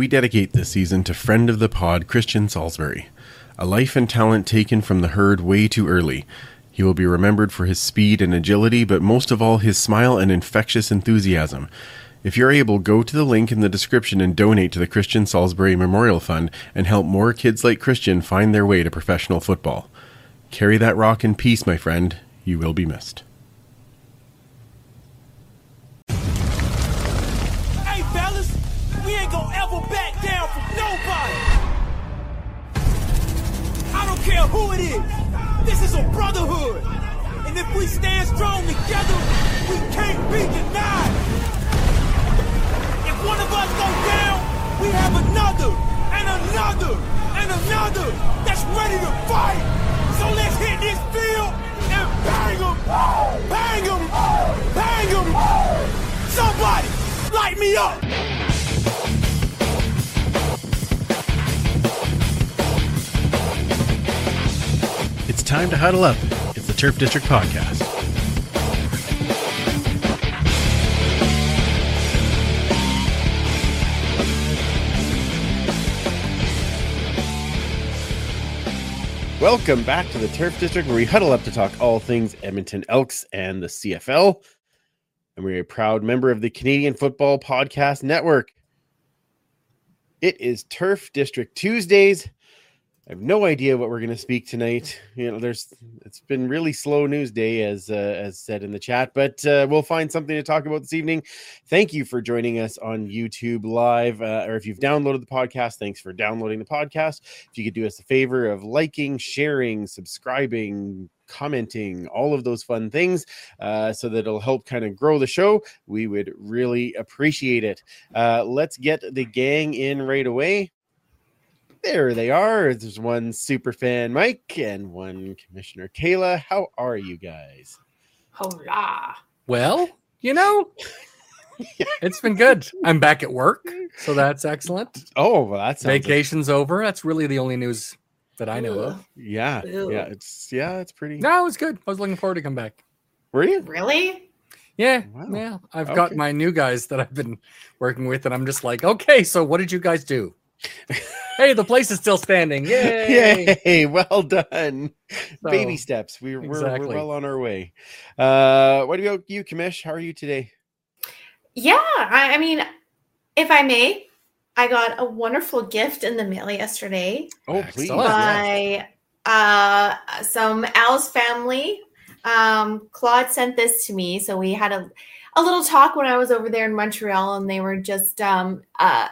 We dedicate this season to friend of the pod, Christian Saulsberry. A life and talent taken from the herd way too early. He will be remembered for his speed and agility, but most of all, his smile and infectious enthusiasm. If you're able, go to the link in the description and donate to the Christian Saulsberry Memorial Fund and help more kids like Christian find their way to professional football. Carry that rock in peace, my friend. You will be missed. This is a brotherhood. And if we stand strong together, we can't be denied. If one of us go down, we have another, and another, and another that's ready to fight. So let's hit this field and bang them, bang them, bang them. Somebody, light me up. Time to huddle up. It's the Turf District Podcast. Welcome back to the Turf District, where we huddle up to talk all things Edmonton Elks and the CFL. And we're a proud member of the Canadian Football Podcast Network. It is Turf District Tuesdays. I have no idea what we're going to speak tonight. You know, there's it's been really slow news day, as uh, as said in the chat, but uh, we'll find something to talk about this evening. Thank you for joining us on YouTube Live, uh, or if you've downloaded the podcast, thanks for downloading the podcast. If you could do us a favor of liking, sharing, subscribing, commenting, all of those fun things, uh, so that it'll help kind of grow the show. We would really appreciate it. Uh, let's get the gang in right away. There they are. There's one super fan Mike and one Commissioner Kayla. How are you guys? Hola. Well, you know, it's been good. I'm back at work, so that's excellent. Oh, well, that's Vacation's over. That's really the only news that I know of. Yeah, Ew. yeah, it's yeah, it's pretty. No, it was good. I was looking forward to come back. Were you? Really? Yeah, Wow. yeah. I've got my new guys that I've been working with, and I'm just like, okay, so what did you guys do? Hey, the place is still standing. Yay! Yay! Well done. Baby steps. We're, we're exactly. we're well on our way. Uh, what about you, Commish? How are you today? Yeah. I, I mean, if I may, I got a wonderful gift in the mail yesterday Oh, please. By uh, some Al's family. Um, Claude sent this to me, so we had a a little talk when I was over there in Montreal, and they were just um, uh,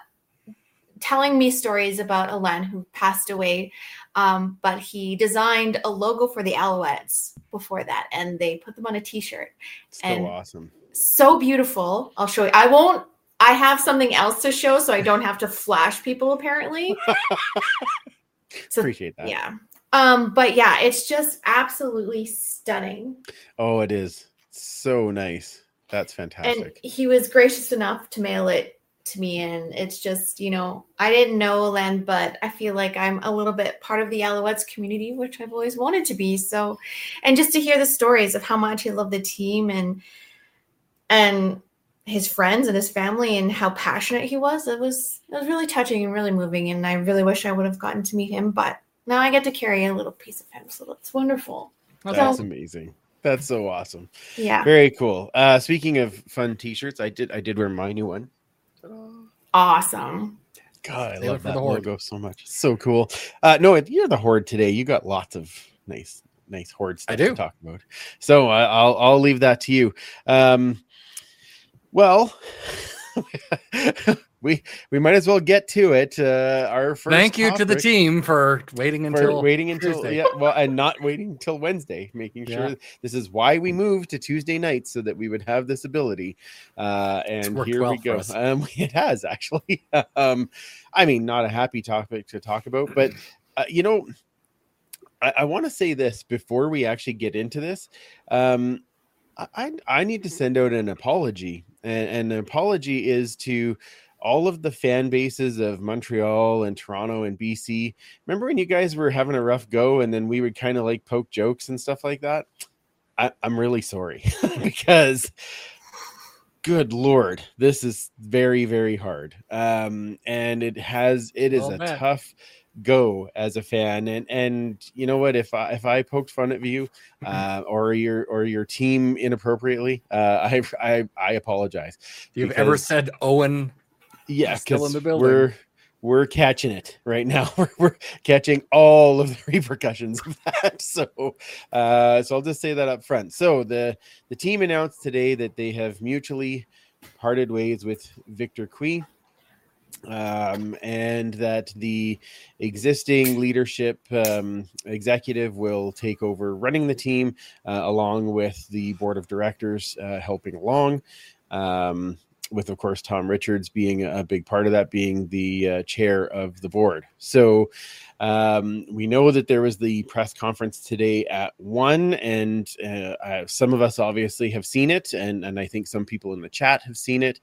telling me stories about Alain who passed away. Um, but he designed a logo for the Alouettes before that, and they put them on a T-shirt. So and- awesome. so beautiful. I'll show you. I won't. I have something else to show, so I don't have to flash people. Apparently, so Appreciate that. yeah. Um, but yeah, it's just absolutely stunning. Oh, it is so nice. That's fantastic. And fantastic. he was gracious enough to mail it to me, and it's just you know I didn't know Len, but I feel like I'm a little bit part of the Alouettes community, which I've always wanted to be. So, and just to hear the stories of how much he loved the team and and his friends and his family and how passionate he was, it was it was really touching and really moving. And I really wish I would have gotten to meet him, but now I get to carry a little piece of him, so it's wonderful. That's so- amazing. That's so awesome. Yeah, Very cool. Uh, speaking of fun T-shirts, I did I did wear my new one. Awesome. God, I Save it love that the horde. logo so much. So cool. Uh, no, you're the horde today. You got lots of nice, nice horde stuff I to do. talk about. So uh, I'll I'll leave that to you. Um, well, we we might as well get to it. Uh, our first. Thank you to the team for waiting For until waiting until Tuesday. yeah, well, and not waiting until Wednesday, making sure Yeah. this is why we moved to Tuesday nights so that we would have this ability. Uh, and here well we go. Um, it has actually. um, I mean, not a happy topic to talk about, but uh, you know, I, I want to say this before we actually get into this. Um, I, I need to send out an apology, and, and an apology is to all of the fan bases of Montreal and Toronto and BC. Remember when you guys were having a rough go, and then we would kind of like poke jokes and stuff like that? I, I'm really sorry because good lord this is very very hard um and it has it is Well, a man. tough go as a fan and and you know what if i if i poked fun at you uh or your or your team inappropriately uh i i i apologize If you've ever said Owen, yeah still in the building. we're we're catching it right now. We're, we're catching all of the repercussions of that. So uh so i'll just say that up front. So the the team announced today that they have mutually parted ways with victor Cui, um, and that the existing leadership um, executive will take over running the team uh, along with the board of directors uh, helping along. Um, with of course tom richards being a big part of that being the uh, chair of the board. So um, we know that there was the press conference today at one and uh, uh, some of us obviously have seen it and, and i think some people in the chat have seen it.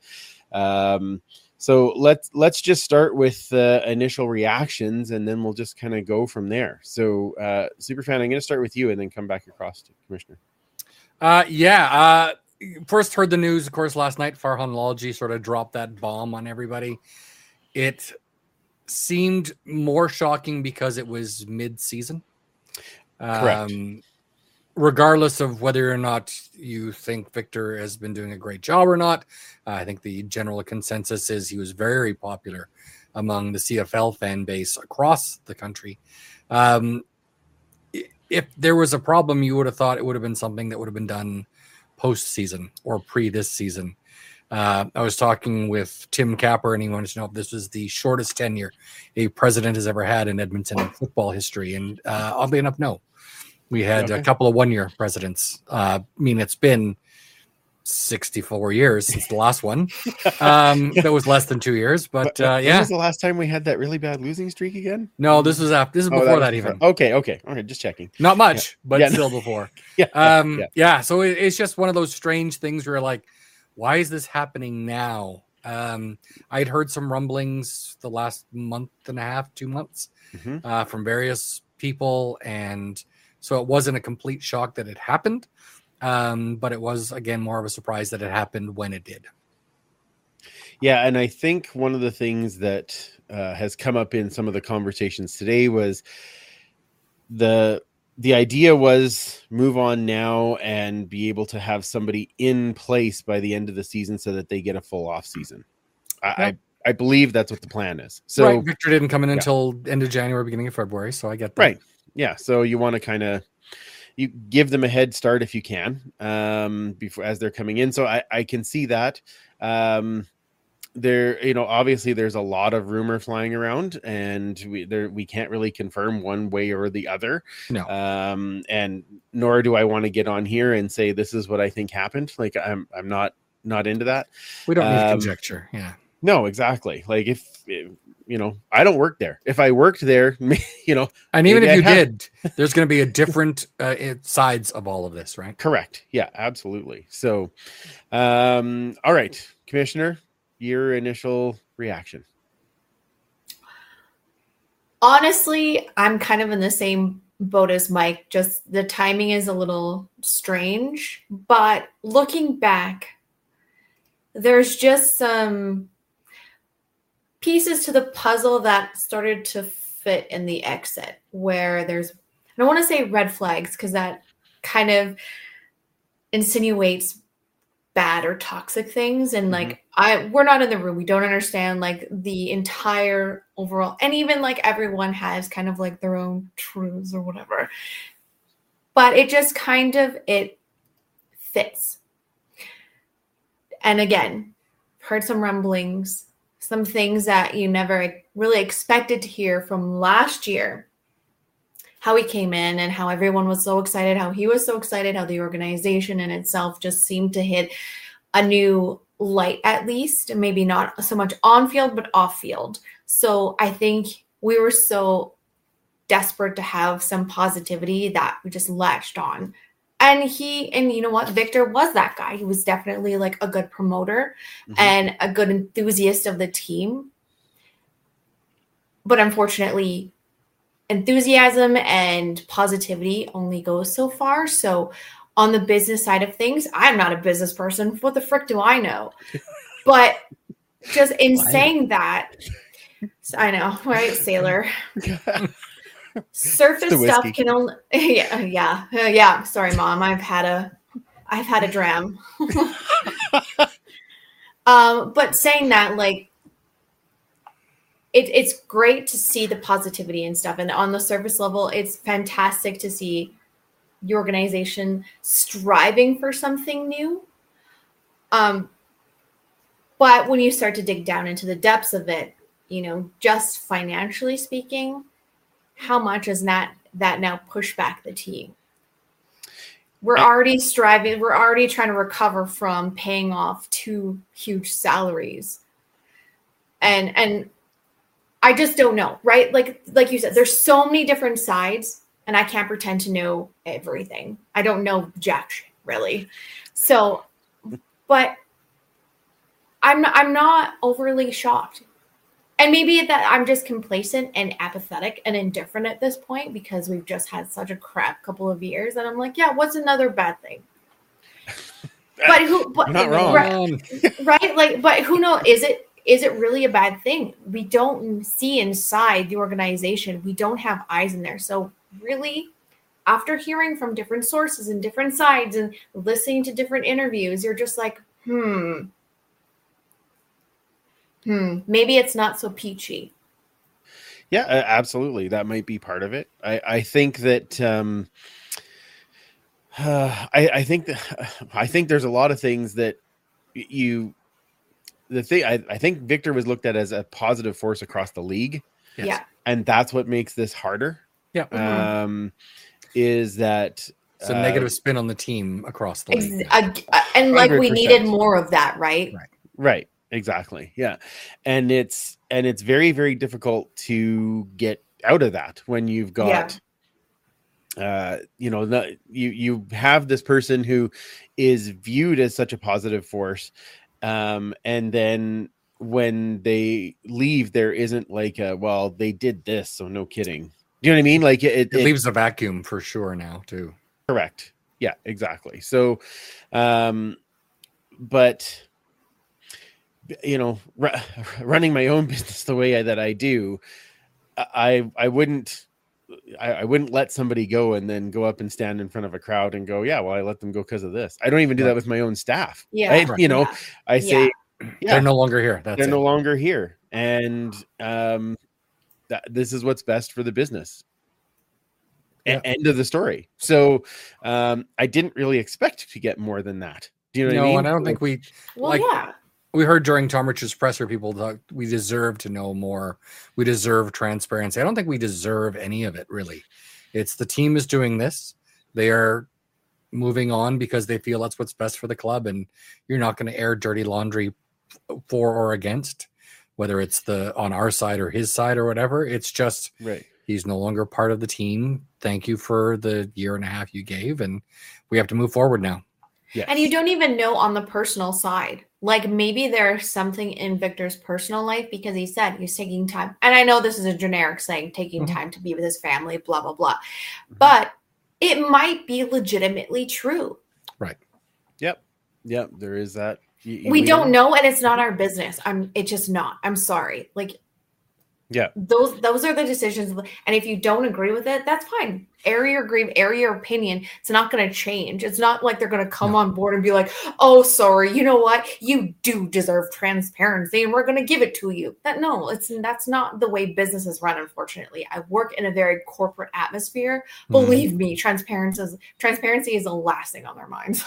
Um, so let's let's just start with uh, initial reactions and then we'll just kind of go from there. So uh, superfan i'm going to start with you and then come back across to commissioner. Uh, yeah. Uh, first heard the news, of course, last night. Farhan Lalji sort of dropped that bomb on everybody. It seemed more shocking because it was mid-season. Correct. Um, regardless of whether or not you think Victor has been doing a great job or not, uh, I think the general consensus is he was very popular among the CFL fan base across the country. Um, if there was a problem, you would have thought it would have been something that would have been done postseason or pre this season. Uh, I was talking with Tim Capper, and he wanted to know if this was the shortest tenure a president has ever had in Edmonton football history. And uh, oddly enough, no. We had a couple of one year presidents. Uh, I mean, it's been 64 years since the last one. Um, that was less than two years, but uh, when yeah. was the last time we had that really bad losing streak again No, this was after. This is Oh, before that, before- even. okay okay all right just checking Not much, but Yeah, still before. yeah Um, yeah. yeah. So it, it's just one of those strange things where, like, why is this happening now? Um, I'd heard some rumblings the last month and a half, two months, Mhm. uh, from various people, and so it wasn't a complete shock that it happened. Um, but it was again more of a surprise that it happened when it did. Yeah, and I think one of the things that uh, has come up in some of the conversations today was the the idea was move on now and be able to have somebody in place by the end of the season so that they get a full off season. I. I, I believe that's what the plan is. So right, Victor didn't come in yeah. until end of January, beginning of February, so I get that. right, yeah. So you want to kind of you give them a head start if you can um before as they're coming in so i i can see that um there you know obviously there's a lot of rumor flying around and we there we can't really confirm one way or the other No. um and nor do i want to get on here and say this is what i think happened like i'm i'm not not into that We don't need Um, conjecture. Yeah. no exactly like if, if you know i don't work there if i worked there you know And even if I you have- did, there's going to be a different uh, sides of all of this, right? Correct. Yeah, absolutely. So, um, all right, Commissioner, your initial reaction. Honestly, I'm kind of in the same boat as Mike. Just the timing is a little strange, but looking back, there's just some pieces to the puzzle that started to fit in the exit where there's I don't want to say red flags because that kind of insinuates bad or toxic things and like mm-hmm. I we're not in the room we don't understand like the entire overall and even like everyone has kind of like their own truths or whatever. But it just kind of it fits. And again heard some rumblings some things that you never really expected to hear from last year. How he came in and how everyone was so excited how he was so excited how the organization in itself just seemed to hit a new light at least maybe not so much on field but off field. So i think we were so desperate to have some positivity that we just latched on and he and you know what victor was that guy he was definitely like a good promoter Mhm. and a good enthusiast of the team but unfortunately enthusiasm and positivity only goes so far so on the business side of things. I'm not a business person. What the frick do I know? But just in saying that, I know, right, sailor. Surface stuff can only yeah yeah uh, yeah. Sorry, mom. I've had a I've had a dram. um, but saying that, like, it, it's great to see the positivity and stuff, and on the surface level, it's fantastic to see your organization striving for something new. Um, but when you start to dig down into the depths of it, you know, just financially speaking, how much is that that now push back the team? We're already striving, we're already trying to recover from paying off two huge salaries. And and I just don't know, right? Like like you said, there's so many different sides, and I can't pretend to know everything. I don't know jack shit, really. So, but I'm I'm not overly shocked. And maybe that I'm just complacent and apathetic and indifferent at this point because we've just had such a crap couple of years. And I'm like, yeah, what's another bad thing? But who? But, not wrong. Right, right? Like, but who knows? Is it is it really a bad thing? We don't see inside the organization. We don't have eyes in there. So really, after hearing from different sources and different sides and listening to different interviews, you're just like, hmm, hmm, maybe it's not so peachy. Yeah, uh, absolutely. That might be part of it. I, I think that um, uh, I, I think that I think there's a lot of things that you the thing I, I think Victor was looked at as a positive force across the league, Yes. Yeah. and that's what makes this harder. Yeah. Mhm. Um, is that It's a uh, negative spin on the team across the Ex- league. ag- uh, and like we 100%. needed more of that, right? Right. Right. Exactly. Yeah. And it's and it's very very difficult to get out of that when you've got uh you know the, you you have this person who is viewed as such a positive force um and then when they leave there isn't like a well they did this so no kidding Do you know what i mean like it, It it, leaves a vacuum for sure now too. Correct. Yeah, exactly. So, um, but you know, ru- running my own business the way I, that I do, I I wouldn't. I, I wouldn't let somebody go and then go up and stand in front of a crowd and go, yeah, well, I let them go because of this. I don't even do that with my own staff. Yeah. right? Right. You know, Yeah. I say, yeah, They're no longer here. That's they're it. no longer here, and um, that this is what's best for the business. Yeah. End of the story. So, um, I didn't really expect to get more than that. Do you know no, what I mean? and I don't think we Well, Like- yeah. We heard during Tom Rich's presser, people thought we deserve to know more. We deserve transparency. I don't think we deserve any of it, really. It's the team is doing this. They are moving on because they feel that's what's best for the club. And you're not going to air dirty laundry for or against, whether it's the on our side or his side or whatever. It's just right. he's no longer part of the team. Thank you for the year and a half you gave. And we have to move forward now. Yes. And you don't even know on the personal side. Like maybe there's something in Victor's personal life because he said he's taking time. And I know this is a generic saying, taking Mhm. time to be with his family, blah, blah, blah. But it might be legitimately true. Right. Yep. Yep. There is that. You- we don't know, and it's not our business. I'm it's just not. I'm sorry. Like Yeah. those those are the decisions. And if you don't agree with it, that's fine. Air your grieve, air your opinion. It's not gonna change. It's not like they're gonna come No. on board and be like, oh sorry, you know what? You do deserve transparency and we're gonna give it to you. That no, it's that's not the way business is run, unfortunately. I work in a very corporate atmosphere. Mm-hmm. Believe me, transparency is transparency is the last thing on their minds.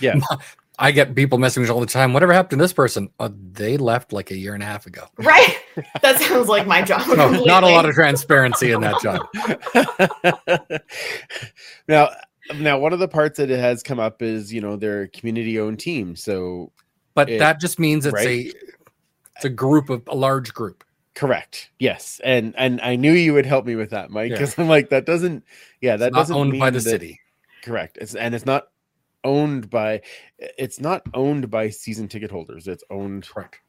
Yeah. I get people messaging all the time. Whatever happened to this person? Uh, they left like a year and a half ago. right? that sounds like my job. No, not a lot of transparency in that job. now, now, one of the parts that it has come up is you know their community-owned team. So But It- that just means it's right? a it's a group of a large group. correct. Yes. And and I knew you would help me with that, Mike, Yeah. because I'm like that doesn't. Yeah, that It's not doesn't owned by the that- city. Correct. It's and it's not owned by. It's not owned by season ticket holders. It's owned Correct.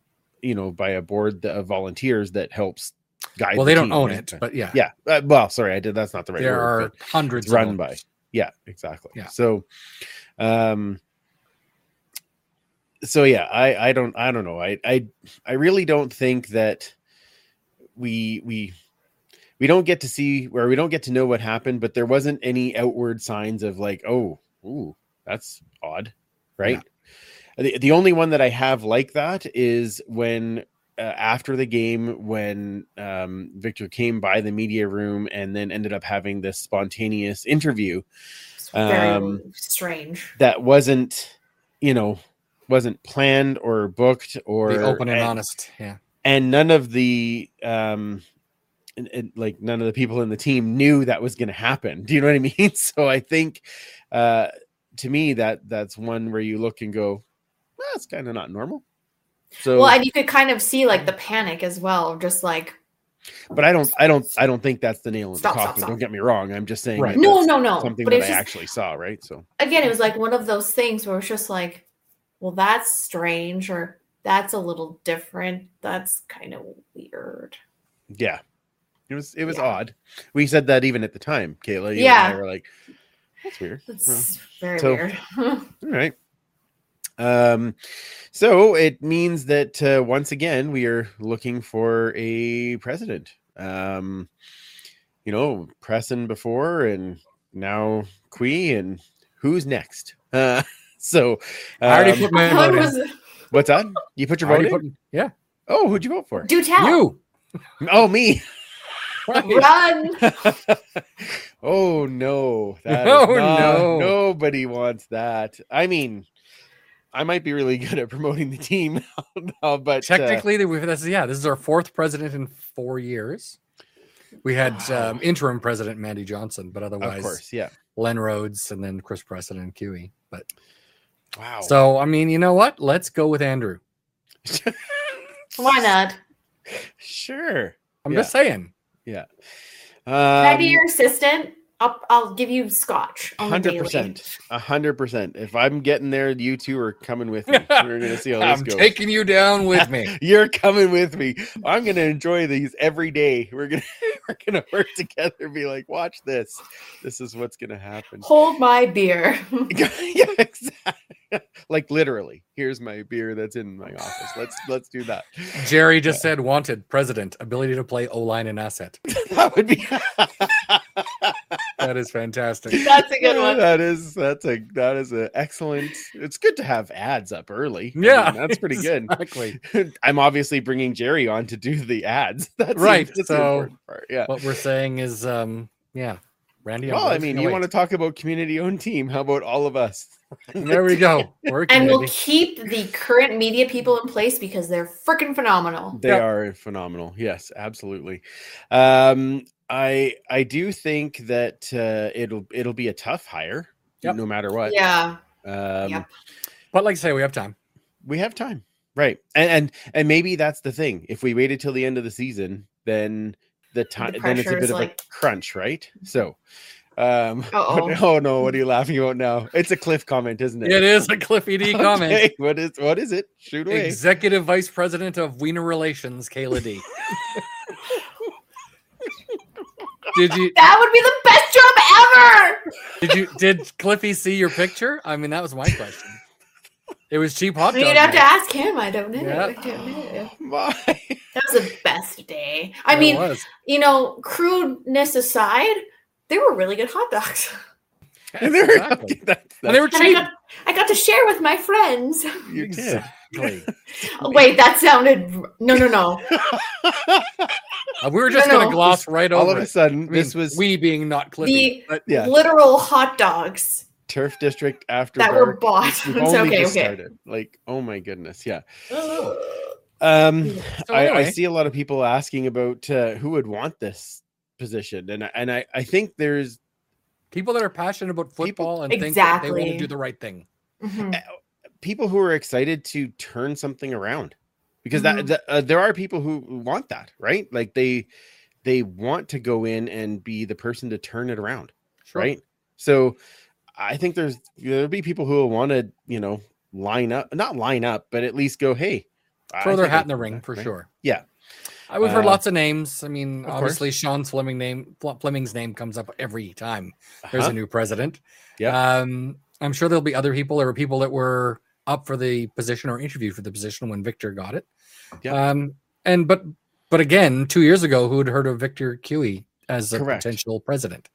you know by a board of volunteers that helps guide Well, the they don't team, own right? it, but yeah, yeah uh, well sorry i did that's not the right there word are hundreds run owners. by Yeah, exactly. Yeah. So, um, so yeah, I I don't I don't know. I I I really don't think that we we we don't get to see where we don't get to know what happened, but there wasn't any outward signs of like, oh, ooh, that's odd, right? The, the only one that I have like that is when uh, after the game when um, Victor came by the media room and then ended up having this spontaneous interview It's very Um, strange. that wasn't, you know, wasn't planned or booked or Be open and and, honest. Yeah. and none of the um and, and, like none of the people in the team knew that was going to happen. Do you know what I mean? So I think uh to me that that's one where you look and go, well, that's kind of not normal. So well, and you could kind of see like the panic as well, just like but I don't I don't I don't think that's the nail in Stop, the stop, coffin. stop. Don't get me wrong. I'm just saying Right. no, no, no. something But that I just actually saw, right? So again, it was like one of those things where it's just like, well, that's strange, or that's a little different. That's kind of weird. yeah. It was it was Yeah. odd. We said that even at the time, Kayla. You Yeah. and I were like, that's weird. That's Well, very so- weird. All right. Um, so it means that uh, once again we are looking for a president. Um, you know, Preston before and now Cui, and who's next? Uh, so I already um, put my vote in. what's that? You put your vote in? put- yeah. Oh, who'd you vote for? Do tell. You. Oh, me. Run. Oh no, that is No, not- no. nobody wants that. I mean, I might be really good at promoting the team now, but uh, Technically, we've, that's, yeah, this is our fourth president in four years. We had Wow. um, interim president Mandy Johnson, but otherwise, of course, yeah. Len Rhodes and then Chris Preston and Cui. But Wow. so, I mean, you know what? Let's go with Andrew. Why not? sure. I'm Yeah. just saying. Yeah. Can I be Um, your assistant? I'll, I'll give you scotch. Hundred percent, a hundred percent. If I'm getting there, you two are coming with me. We're gonna see how this I'm goes. taking you down with me. You're coming with me. I'm gonna enjoy these every day. We're gonna we're gonna work together. and Be like, watch this. This is what's gonna happen. Hold my beer. yeah, exactly. Like literally. Here's my beer that's in my office. Let's let's do that. Jerry just said wanted president, ability to play O line and asset. That would be. That is fantastic. That's a good one. That is that's a that is an excellent. It's good to have ads up early. I mean, Yeah, that's pretty good. Exactly. I'm obviously bringing Jerry on to do the ads. That's Right, That's so- part. Yeah. What we're saying is, um, yeah, Randy. I'm Well, I mean, gonna you wait. want to talk about community-owned team? How about all of us? There we go. We're And we'll community. keep the current media people in place because they're freaking phenomenal. They Yeah. are phenomenal. Yes, absolutely. Um, I I do think that uh, it'll it'll be a tough hire, Yep. no matter what. Yeah. Um, Yep. But like I say, we have time. we have time, right? And and and maybe that's the thing. If we waited till the end of the season, then the time then it's a bit of like- a crunch, right? So. Um, Uh-oh. oh no! What are you laughing about now? It's a cliff comment, isn't it? It is a Cliffy D comment. Okay, What is what is it? Shoot away. Executive Vice President of Wiener Relations, Kayla D. did you That would be the best job ever. did you did Cliffy see your picture? I mean, that was my question. It was cheap hot dog. You'd have to ask him. I don't know. Yeah. I don't know. My. That was the best day. I It mean, was. you know, crudeness aside, they were really good hot dogs. And they were, Exactly. that's, And they were And I cheap. got, I got to share with my friends. you did. Exactly. Wait, that sounded no, no, no. Uh, we were just No, going to no. gloss right All over of a it. sudden, I mean, this was we being not Cliffy. The but yeah literal hot dogs turf district after that were bought. We've It's only okay, just okay. started. Like, oh my goodness, yeah. Um, So I, I see a lot of people asking about uh, who would want this position, and I- and I I think there's people that are passionate about football and think that they want to do the right thing. Mhm. People who are excited to turn something around because Mhm. that, that uh, there are people who want that right like they they want to go in and be the person to turn it around Sure. right so i think there's there'll be people who will want to you know line up not line up but at least go hey I Throw their I hat in the ring that," for right? sure. Yeah. I heard Uh, lots of names. I mean, obviously Sean Fleming name Fleming's name comes up every time there's Uh-huh. a new president. Yeah. Um, I'm sure there'll be other people There were people that were up for the position or interviewed for the position when Victor got it. Yep. Um, and but but again, two years ago, who had heard of Victor Cui as a Correct. potential president?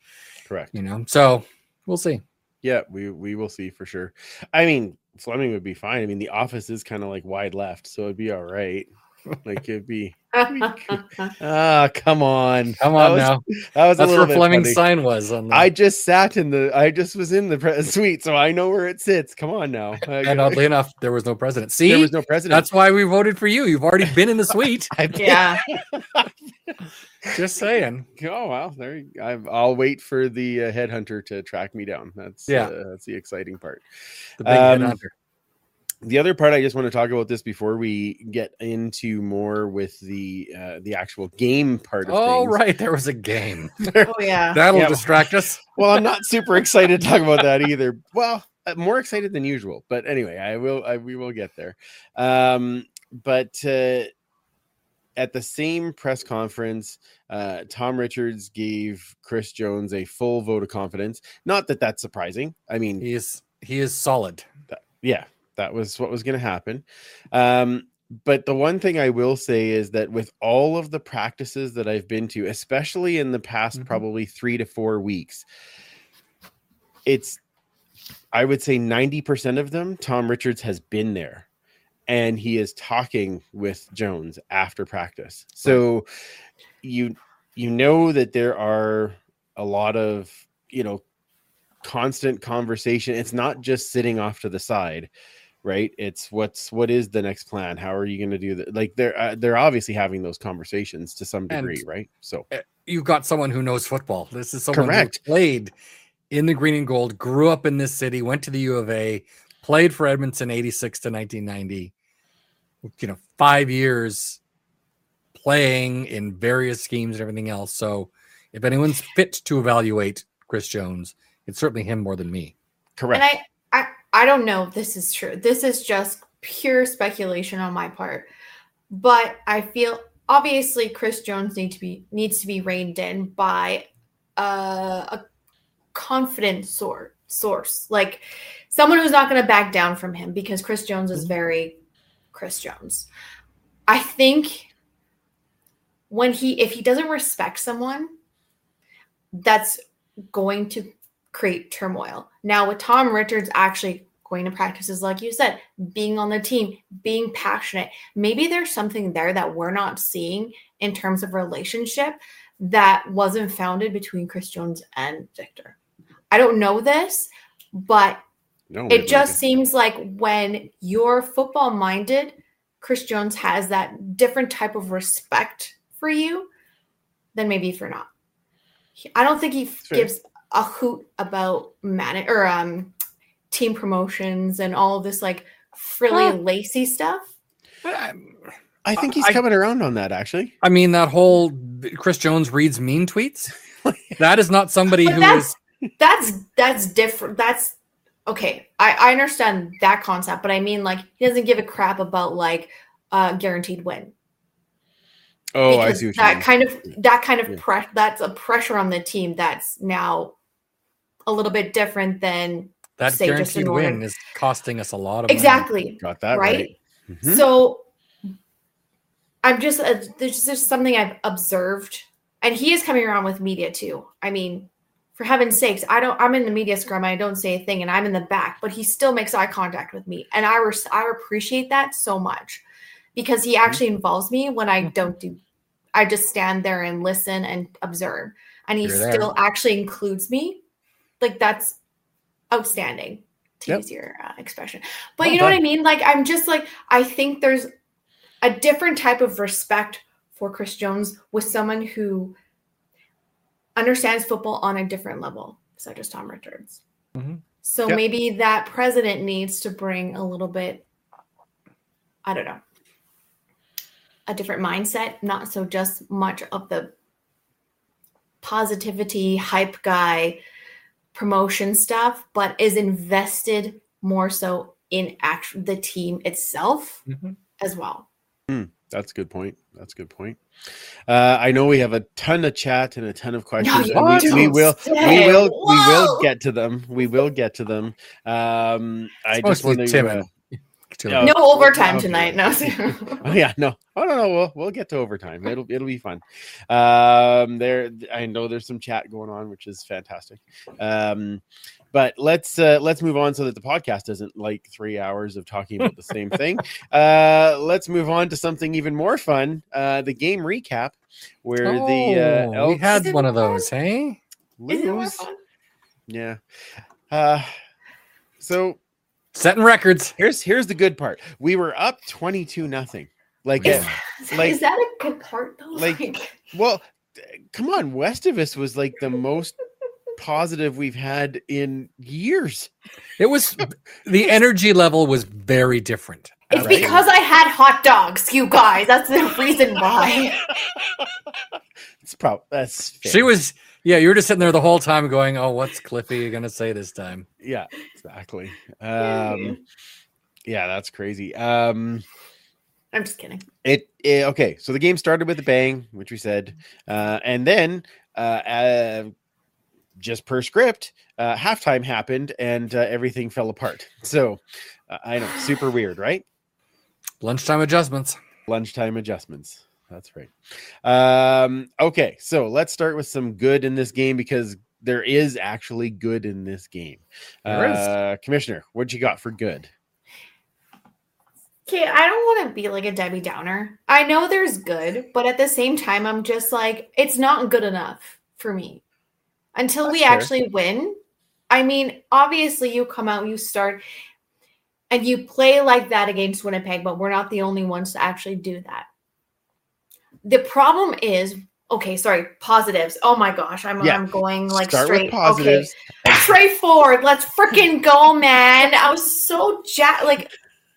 Correct. You know, so we'll see. Yeah, we we will see for sure. I mean, Fleming would be fine. I mean, the office is kind of like wide left, so it'd be all right. Like it'd be ah, come on, Come That on was- now. That was a That's little where Fleming's funny. sign was on the I just sat in the. I just was in the pre- suite, so I know where it sits. Come on now. and oddly enough, there was no president. See, there was no president. that's why we voted for you. You've already been in the suite. I've been- yeah. Just saying. Oh well, there. You, I, I'll wait for the uh, headhunter to track me down. That's Yeah. uh, that's the exciting part. The big Um, headhunter. The other part I just want to talk about this before we get into more with the uh, the actual game part of Oh, things. right. There was a game. Oh yeah. That'll Yeah. distract us. Well, I'm not super excited to talk about that either. Well, uh, more excited than usual, but anyway, I will. I, we will get there. Um, but uh, at the same press conference, uh, Tom Richards gave Chris Jones a full vote of confidence. Not that that's surprising. I mean, He is he is solid. yeah, that was what was going to happen. Um, but the one thing I will say is that with all of the practices that I've been to, especially in the past Mhm. probably three to four weeks, it's I would say 90% of them, Tom Richards has been there and he is talking with Jones after practice. So you you know that there are a lot of, you know, constant conversation. It's not just sitting off to the side, right? It's what's what is the next plan? How are you going to do that? Like they're uh, they're obviously having those conversations to some And- degree, right? So You've got someone who knows football. This is someone Correct. who played in the green and gold, grew up in this city, went to the U of A, played for Edmonton 86 to 1990. You know, five years playing in various schemes and everything else. So if anyone's fit to evaluate Chris Jones, it's certainly him more than me. correct. I, don't know if this is true. This is just pure speculation on my part. But I feel obviously Chris Jones need to be needs to be reined in by uh, a confident sort source, like someone who's not going to back down from him because Chris Jones is very Chris Jones. I think when he if he doesn't respect someone, that's going to create turmoil. Now, with Tom Richards actually going to practices, like you said, being on the team, being passionate, maybe there's something there that we're not seeing in terms of relationship that wasn't founded between Chris Jones and Victor. I don't know this, but no, it just seems like when you're football minded, Chris Jones has that different type of respect for you than maybe if you're not. I don't think he gives a hoot about man or um team promotions and all of this like frilly Huh. lacy stuff. I think he's I- coming around on that actually. I mean, that whole Chris Jones reads mean tweets. that is not somebody But who that's- is. That's that's different. That's okay. I, I understand that concept, but I mean like he doesn't give a crap about like uh guaranteed win. Oh, I because see what you that mean. kind of that kind of Yeah. press that's a pressure on the team that's now a little bit different than That say just guaranteed in order- win is costing us a lot of money. exactly Got that right. right. Mhm. So I'm just uh, there's just something I've observed, and he is coming around with media too. I mean, for heaven's sakes, I don't. I'm in the media scrum. I don't say a thing, and I'm in the back, but he still makes eye contact with me, and I res- I appreciate that so much because he actually involves me when I don't do. I just stand there and listen and observe, and he You're there. still actually includes me. Like that's outstanding to Yep. use your uh, expression. But Well you know what. I mean? Like I'm just like I think there's a different type of respect for Chris Jones with someone who understands football on a different level, such as Tom Richards. Mhm. So Yep. maybe that president needs to bring a little bit, I don't know, a different mindset, not so just much of the positivity, hype guy, promotion stuff, but is invested more so in act- the team itself Mhm. as well. That's a good point. That's a good point. Uh, I know we have a ton of chat and a ton of questions. you and we, we don't will, we say. will, we will get to them. We will get to them. Um, I just mostly want to. Uh, and- Tim yeah. and- no overtime okay. tonight. No. oh yeah, no, oh no, no, we'll we'll get to overtime. It'll it'll be fun. Um, there, I know there's some chat going on, which is fantastic. Um, but let's uh, let's move on so that the podcast doesn't like three hours of talking about the same thing. Uh, let's move on to something even more fun. Uh, the game recap, where the uh, Oh, we had one of it fun? those, hey? Isn't it more lose. Yeah. Uh, so Setting records. here's here's the good part. We were up twenty two nothing. Like Is, like- is that a good part though? like- Well, come on, West of us was like the most positive we've had in years. It was the energy level was very different. it's right. because I had hot dogs, you guys. That's the reason why. It's probably that's fair. She was, yeah, you were just sitting there the whole time going, "Oh, what's Cliffy gonna say this time?" yeah, exactly. Um, yeah, that's crazy. Um, I'm just kidding. it, it okay. So the game started with a bang, which we said, uh, and then uh, uh, just per script, uh, halftime happened and uh, everything fell apart. So uh, I know, super weird, right? Lunchtime adjustments. lunchtime adjustments. That's right. Um, okay, so let's start with some good in this game because there is actually good in this game. There is. Uh, Commissioner, what you got for good? Okay, I don't want to be like a Debbie Downer. I know there's good, but at the same time, I'm just like, it's not good enough for me until we fair. actually win. I mean, obviously, you come out, you start, and you play like that against Winnipeg, but we're not the only ones to actually do that. The problem is, okay, sorry, positives. Oh my gosh, I'm, Yeah. I'm going like Start straight. Okay. Tre Ford, let's freaking go, man. I was so ja- like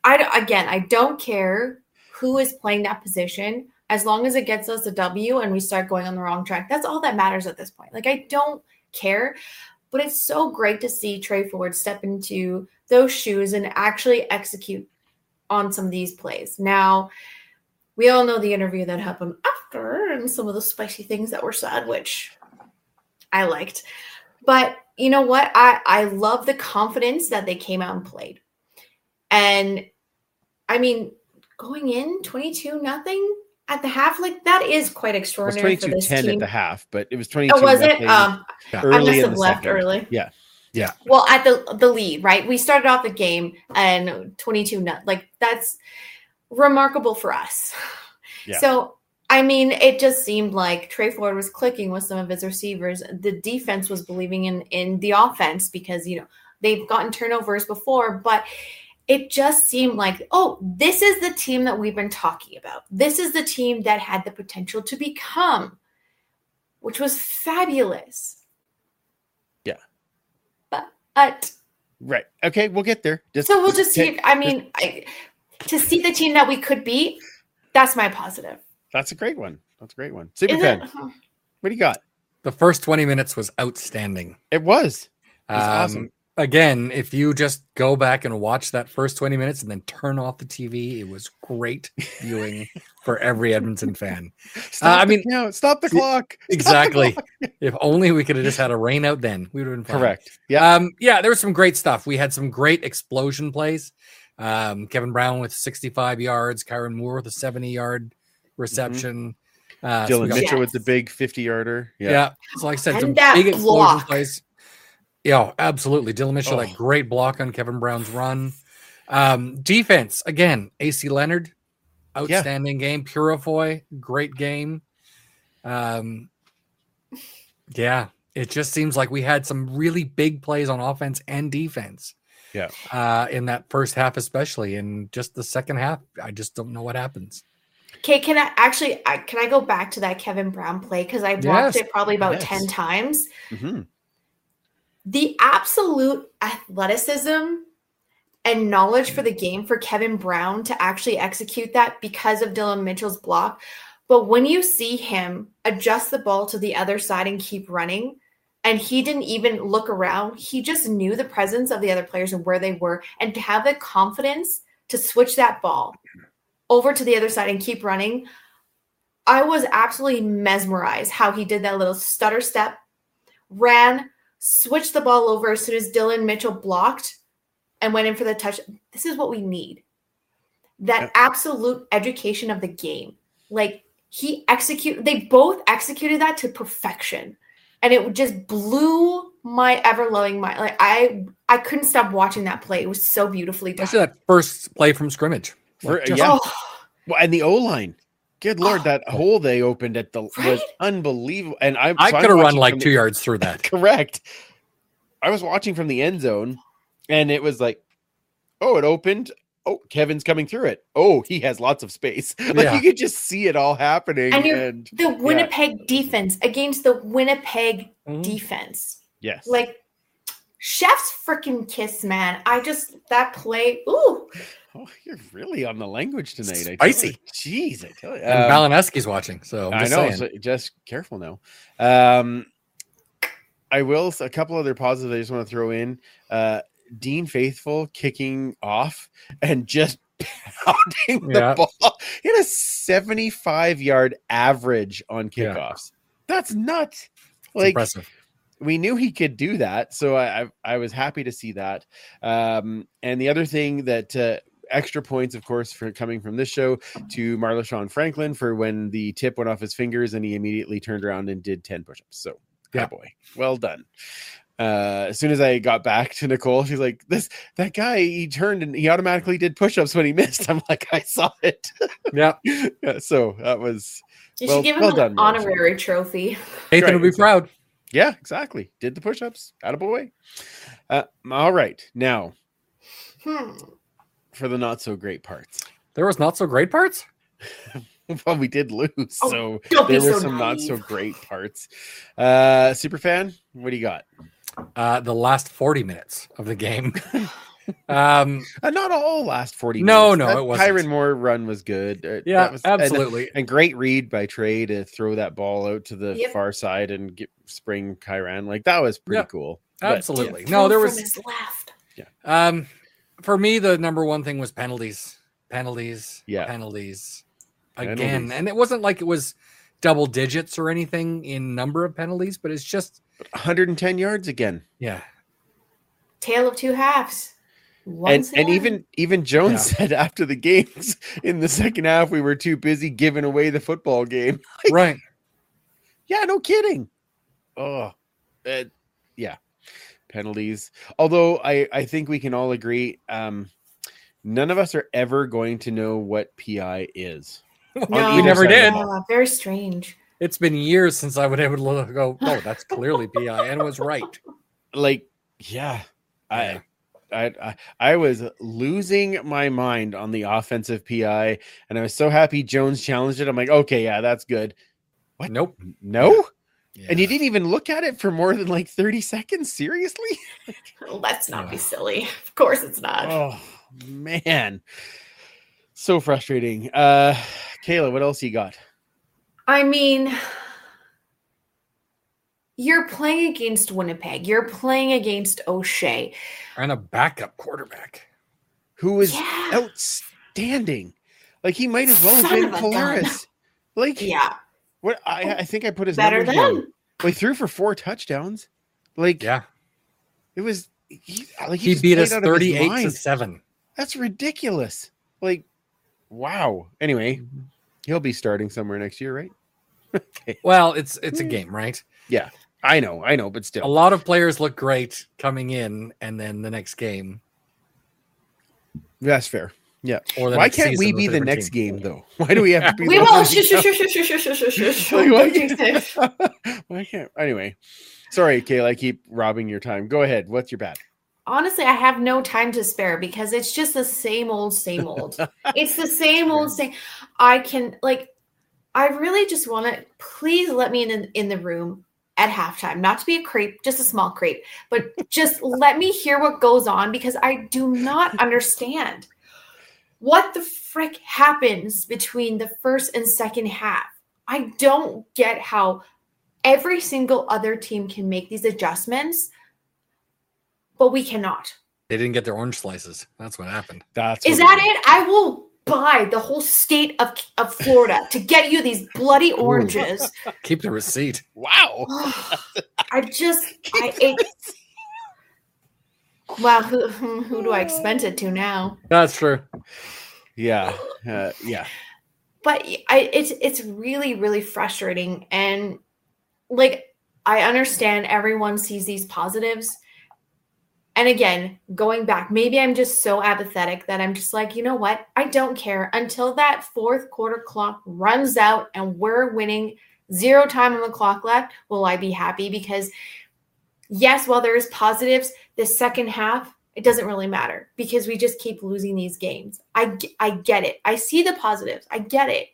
I again, I don't care who is playing that position as long as it gets us a W and we start going on the wrong track. That's all that matters at this point. Like I don't care, but it's so great to see Tre Ford step into those shoes and actually execute on some of these plays. Now, we all know the interview that happened after and some of the spicy things that were said, which I liked. But you know what? I I love the confidence that they came out and played. And I mean, going in 22 nothing at the half like that is quite It was extraordinary for 22 this 10 team. at the half, but it was 22 Oh, was it? Um, I must have left second. early. Yeah. Yeah. Well, at the the lead, right? We started off the game and 22 nut. Like that's remarkable for us. Yeah. So I mean, it just seemed like Tre Ford was clicking with some of his receivers. The defense was believing in in the offense because you know they've gotten turnovers before, but it just seemed like, oh, this is the team that we've been talking about. This is the team that had the potential to become, which was fabulous. Yeah. But, Right. Okay, we'll get there. Just so we'll just see. I mean, I, to see the team that we could beat, that's my positive. That's a great one. That's a great one. Super Is fan. it? What do you got? The first 20 minutes was outstanding. It was. Um, awesome. Again, if you just go back and watch that first 20 minutes and then turn off the TV, it was great viewing for every Edmonton fan. Stop I mean- count. stop the clock. Stop the Exactly. clock. If only we could have just had a rain out then, we would have been fine. Correct. Yeah. Um, yeah, there was some great stuff. We had some great explosion plays. Um, Kevin Brown with 65 yards, Kyron Moore with a 70 yard reception. Uh, so we Dillon got- Mitchell with the big 50 yarder. yeah. Yeah. So like I said, And some that big explosion block. plays. Yeah, absolutely. Dillon Mitchell, Oh. that great block on Kevin Brown's run. Um, defense again, AC Leonard, outstanding game. Purifoy, great game. Um, yeah, it just seems like we had some really big plays on offense and defense. Yeah. Uh, in that first half, especially in just the second half, I just don't know what happens. Okay, can I actually I, can I go back to that Kevin Brown play because I watched Yes. it probably about Yes. ten times. Mhm. The absolute athleticism and knowledge for the game for Kevin Brown to actually execute that because of Dillon Mitchell's block. But when you see him adjust the ball to the other side and keep running, and he didn't even look around, he just knew the presence of the other players and where they were, and to have the confidence to switch that ball over to the other side and keep running. I was absolutely mesmerized how he did that little stutter step, ran, switched the ball over as soon as Dillon Mitchell blocked and went in for the touch. This is what we need. That absolute education of the game. Like he execute they both executed that to perfection. And it just blew my ever loving mind. Like I I couldn't stop watching that play. It was so beautifully done. Especially that first play from scrimmage. Like, just- yeah. Oh, Well, and the O line. Good lord, oh. that hole they opened at the was unbelievable. And I, I so I'm could have run like two the- yards through that. Correct. I was watching from the end zone, and it was like, oh, it opened. Oh, Kevin's coming through it. Oh, he has lots of space. Like Yeah. you could just see it all happening. And And, the Winnipeg defense against the Winnipeg Mhm. defense. yes, Like chef's freaking kiss, man. I just that play. Ooh, oh, you're really on the language tonight. I tell Spicy. you. Jeez, I tell you. And Um, Malinowski's watching, so I'm I know. So just careful now. Um, I will. A couple other positives I just want to throw in. Uh, Dean Faithfull kicking off and just pounding the Yeah. ball. He had a 75 yard average on Yeah. kickoffs. That's nuts. It's Like impressive. we knew he could do that, so I I, I was happy to see that. Um, and the other thing that uh, extra points, of course, for coming from this show to Marlon Franklin for when the tip went off his fingers and he immediately turned around and did ten push-ups. So, yeah, Yeah. boy, well done. Uh, as soon as I got back to Nicole, she's like, "This that guy, he turned and he automatically did push-ups when he missed." I'm like, "I saw it." Yeah. Yeah, so that was you Well- should give him well an done, Rose. honorary trophy. Nathan Right, would be exactly. proud. Yeah, exactly. Did the push-ups. Out of boy. Uh, all right. Now Hmm. for the not so great parts. There was not so great parts. well, we did lose, Oh, so there were so some not so great parts. Uh super fan, what do you got? Uh, the last 40 minutes of the game. um, Uh, not all last 40 No, minutes. no, That it wasn't. Kyron Moore run was good. Uh, yeah, that was- absolutely. And, great read by Tre to throw that ball out to the Yep. far side and get spring Kyron. Like that was pretty Yeah, cool. But, absolutely. No, there was his left. Um, for me, the number one thing was penalties, penalties, Yeah. penalties again, Penalties. and it wasn't like it was double digits or anything in number of penalties, but it's just 110 yards again. yeah, Tale of two halves. and Once and in. even even Jones Yeah. said after the games in the second half we were too busy giving away the football game. right. Yeah, no kidding. Oh, uh, yeah, penalties. Although I I think we can all agree, um, none of us are ever going to know what PI is. no, we never did. the yeah, very strange. It's been years since I would able to go. Oh, that's clearly PI, and was right. Like, yeah, Yeah. I, I I I was losing my mind on the offensive PI, and I was so happy Jones challenged it. I'm like, okay, yeah, that's good. What? Nope. No. Yeah. And you didn't even look at it for more than like 30 seconds? Seriously? Let's not be silly. Of course it's not. Oh man. So frustrating. Uh Kayla, what else you got? I mean, you're playing against Winnipeg. You're playing against O'Shea. and a backup quarterback. who is Yeah. outstanding? Like he might as well have been of gun. Polaris. Like Yeah, what I, I think I put his better numbers than down. Well, he threw for four touchdowns. Like Yeah, it was he, like he just beat us out of his thirty-eight to seven. That's ridiculous. Like, wow. Anyway, mm-hmm. He'll be starting somewhere next year, right? Well, it's it's a hmm. game, right? Yeah. I know, I know, but still. A lot of players look great coming in, and then the next game That's fair. or the Why can't we be the next team. game though? Why do we have to be we will. ones Shush, that- shush, shush, shush, shush, shush, shush, shush, shush. Like, Don't why jinx it. can't, why can't anyway? Sorry, Kayla, I keep robbing your time. Go ahead. What's your bad? Honestly, I have no time to spare because it's just the same old, same old. it's the same old same. I can like, I really just want to. Please let me in in the room at halftime. Not to be a creep, just a small creep, but just let me hear what goes on because I do not understand what the frick happens between the first and second half. I don't get how every single other team can make these adjustments, but we cannot. They didn't get their orange slices. That's what happened. That's Is what that it? I will buy the whole state of, of Florida to get you these bloody oranges. Keep the receipt. Wow. I just, I, it, wow, who, who who do I expense it to now? That's true. Yeah. Uh, yeah. but I it's it's really really frustrating and like I understand everyone sees these positives. And again, going back, maybe I'm just so apathetic that I'm just like, you know what? I don't care until that fourth quarter clock runs out and we're winning zero time on the clock left. Will I be happy? Because yes, while there's positives, the second half, it doesn't really matter because we just keep losing these games. I, I get it. I see the positives. I get it.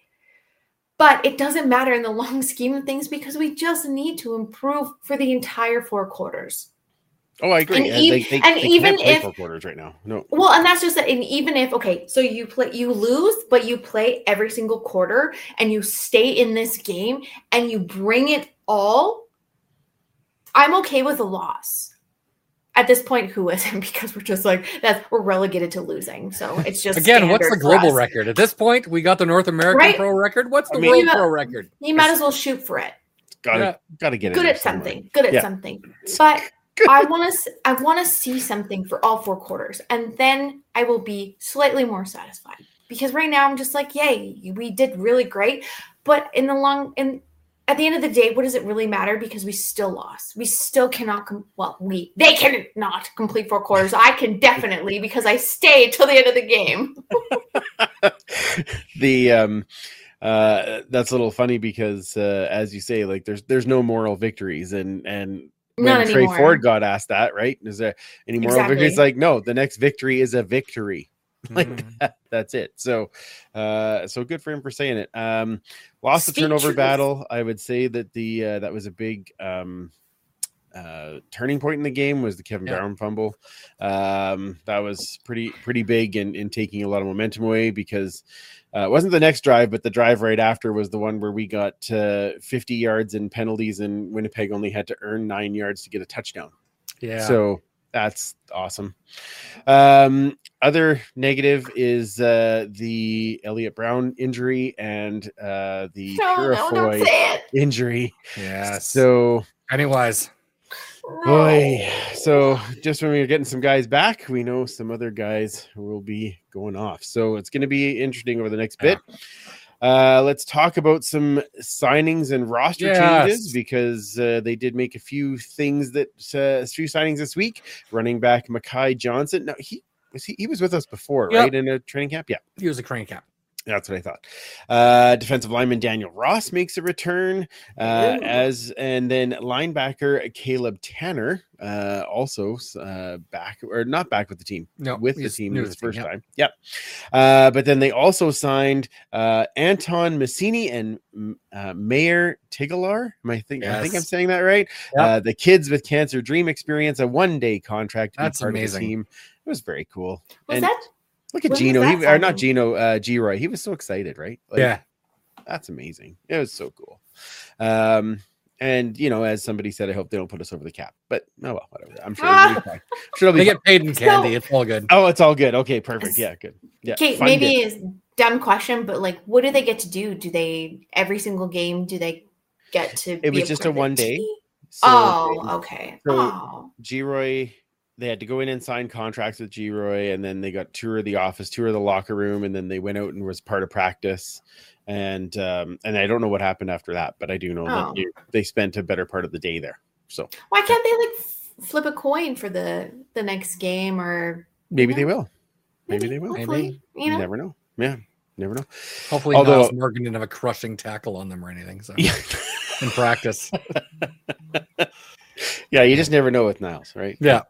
But it doesn't matter in the long scheme of things because we just need to improve for the entire four quarters. Oh, I agree. And Uh, ev- they, they, and they even can't play if- four quarters right now. No. Well, and that's just it. And even if okay, so you play, you lose, but you play every single quarter, and you stay in this game, and you bring it all. I'm okay with a loss. At this point, who isn't? Because we're just like that. We're relegated to losing, so it's just Again, what's the global us. record? At this point, we got the North American Right? pro record. What's the I mean- world You pro record? You might as well shoot for it. Gotta Yeah. gotta get it. Good in at somewhere. something. Good at Yeah. something. But I want to. I want to see something for all four quarters, and then I will be slightly more satisfied. Because right now I'm just like, yay, we did really great. But in the long, in at the end of the day, what does it really matter? Because we still lost. We still cannot. Com- well, we they cannot complete four quarters. I can definitely because I stayed till the end of the game. the um uh that's a little funny because uh as you say like there's there's no moral victories and and when Tre. Ford got asked that right is there any moral Exactly. victories like no the next victory is a victory like Mhm. that, that's it so uh so good for him for saying it um lost the turnover truth. battle i would say that the uh that was a big um uh turning point in the game was the kevin Yeah. brown fumble um that was pretty pretty big in in taking a lot of momentum away because uh, it wasn't the next drive, but the drive right after was the one where we got uh, 50 yards in penalties, and Winnipeg only had to earn nine yards to get a touchdown. Yeah. So that's awesome. Um, other negative is uh, the Elliot Brown injury and uh, the No, no, don't it. injury. yes. So, Pennywise. Boy, so just when we are getting some guys back, we know some other guys will be going off. So it's going to be interesting over the next bit. Uh, let's talk about some signings and roster Yes. changes because uh, they did make a few things that uh, a few signings this week. Running back Makai Johnson. No, he was he, he was with us before, Yep. right? In a training camp. Yeah, He was a crane cap. That's what I thought. Uh, defensive lineman Daniel Ross makes a return, uh, as and then linebacker Caleb Tanner uh, also uh, back or not back with the team No, with the team new this to the first team, yeah. time. Yep. Uh, but then they also signed uh, Anton Messini and Mayor Tigalar. Am I think I think I'm saying that right? Yep. Uh, the kids with cancer dream experience a one day contract. To be That's part of the amazing. team. It was very cool. Was And that look at when Gino. He, or not? Gino. Uh, Geroy. He was so excited, right? Like, yeah. that's amazing. It was so cool. Um, and you know, as somebody said, I hope they don't put us over the cap. But oh well, whatever. I'm sure it'll. I'm sure They fine. get paid in So- candy. it's all good. Oh, it's all good. Okay, perfect. Yeah, good. Yeah. Okay, maybe it. it's dumb question, but like, what do they get to do? Do they every single game? Do they get to? It be was just a one day. So, oh, okay. so- oh, Geroy, they had to go in and sign contracts with Geroy, and then they got tour of the office, tour of the locker room, and then they went out and was part of practice. And um, and I don't know what happened after that, but I do know Oh. that you, they spent a better part of the day there. So why can't they like f- flip a coin for the the next game or maybe Yeah. they will. Maybe they will. Hopefully, you You never know. Yeah, never know. Hopefully, Although- Nyles Morgan didn't have a crushing tackle on them or anything. So Yeah. in practice, yeah, you just never know with Niles, right? yeah,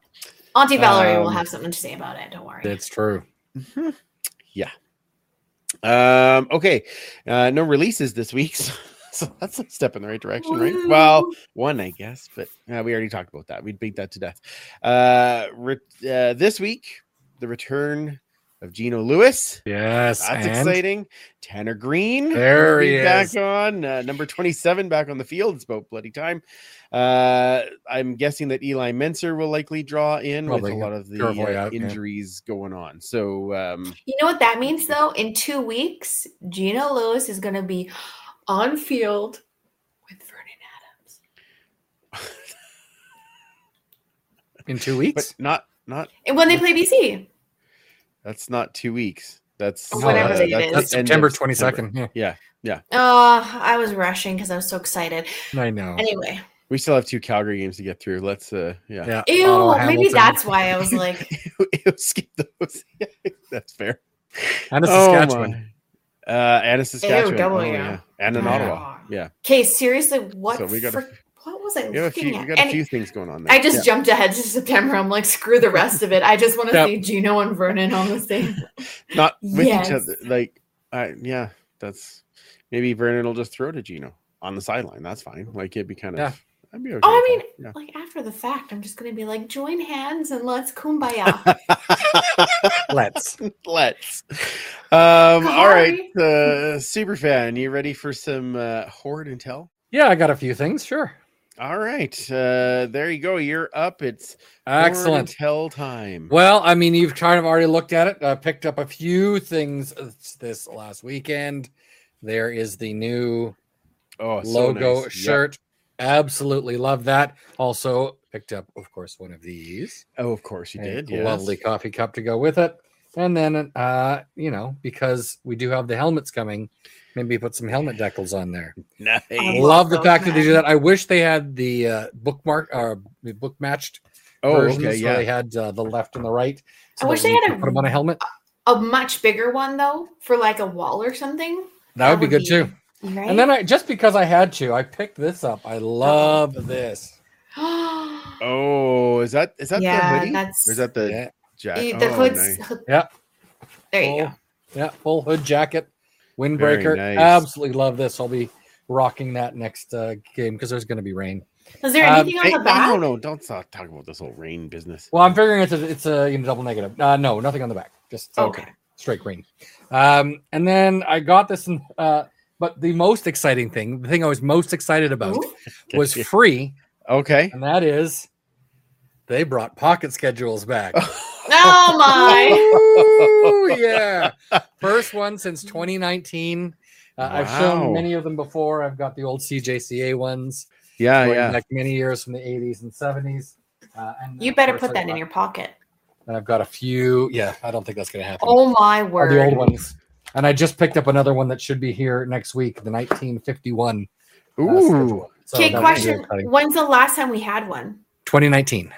Auntie Valerie will Um, have something to say about it. Don't worry. it's true. Mhm. Yeah. Um, okay. Uh, no releases this week. So, so that's a step in the right direction, right? Well, one, I guess, but uh, we already talked about that. We'd beat that to death. Uh, re- uh, this week, the return of Gino Lewis. Yes, That's and exciting. Tanner Green. There he be back is. on. Uh, number 27 back on the field. It's about bloody time. Uh, I'm guessing that Eli Menser will likely draw in Probably, with a lot of the Careful, uh, yeah, yeah. injuries going on. So, um, You know what that means though? In two weeks, Gino Lewis is going to be on field with Vernon Adams. in two but weeks. not, not, And when they play BC. That's not two weeks. That's Whatever uh, that's is. the That's September twenty second. Yeah, Yeah. Oh, I was rushing because I was so excited. I know. Anyway, We still have two Calgary games to get through. Let's, uh, yeah. Yeah. ew, Ottawa, maybe that's why I was like, Ew, skip those. that's fair. and a Oh, Saskatchewan. my. Uh, and a Saskatchewan. double, Oh, yeah. And in Yeah. Ottawa. Yeah. okay, seriously, what? So we got a- frick- what was I We, have a looking few, we at? got a And few things going on there. I just Yeah. jumped ahead to September. I'm like, screw the rest of it. I just want to Yep. see Gino and Vernon on the same. not with Yes. each other. Like, I yeah, that's maybe Vernon will just throw to Gino on the sideline. That's fine. Like it'd be kind of. Yeah. I'd be okay. Oh, I mean, that. like after the fact, I'm just gonna be like, join hands and let's kumbaya. Let's. Let's. Um, all right, uh, super fan, you ready for some uh, horde intel? Yeah, I got a few things. Sure. All right, uh, there you go. You're up. It's Excellent. Tell time. Well, I mean, you've kind of already looked at it. I picked up a few things this last weekend. There is the new Oh, so logo nice. Yep. shirt. Absolutely love that. Also picked up, of course, one of these. Oh, of course you did. Yes. Lovely coffee cup to go with it. And then, uh, you know, because we do have the helmets coming, maybe put some helmet decals on there. Nice. I Love love the fact that they do that. I wish they had the uh, bookmark or uh, book matched Oh, versions okay. where Yeah. they had uh, the left and the right. I wish they had could a- put them on a helmet. a much bigger one though, for like a wall or something. That would be good too. Right? And then I just because I had to, I picked this up. I love this. Oh, is that is that Yeah, the hoodie? that's- or is that the Yeah, jacket? the oh, hood's nice. Yeah. There you full, go. Yeah, full hood jacket, windbreaker. nice. Absolutely love this. I'll be rocking that next uh, game because there's going to be rain. Is there Um, anything on the no, back? no, no, don't stop talking about this whole rain business. Well, I'm figuring it's a, it's a you know, double negative. Uh, no, nothing on the back. Just Okay. straight green. Um, and then I got this, in, uh, but the most exciting thing, the thing I was most excited about, Ooh. was free, Okay. and that is they brought pocket schedules back. Oh my! Ooh, yeah. First one since 2019. Uh, I've shown many of them before. I've got the old CJCA ones, yeah, yeah. back many years from the 80s and 70s. Uh, and You better put I've that in your pocket. And I've got a few. Yeah, I don't think that's going to happen. Oh my Or word! the old ones. And I just picked up another one that should be here next week, the 1951. uh, Ooh. schedule. So Okay, that's really question. When's the last time we had one? 2019.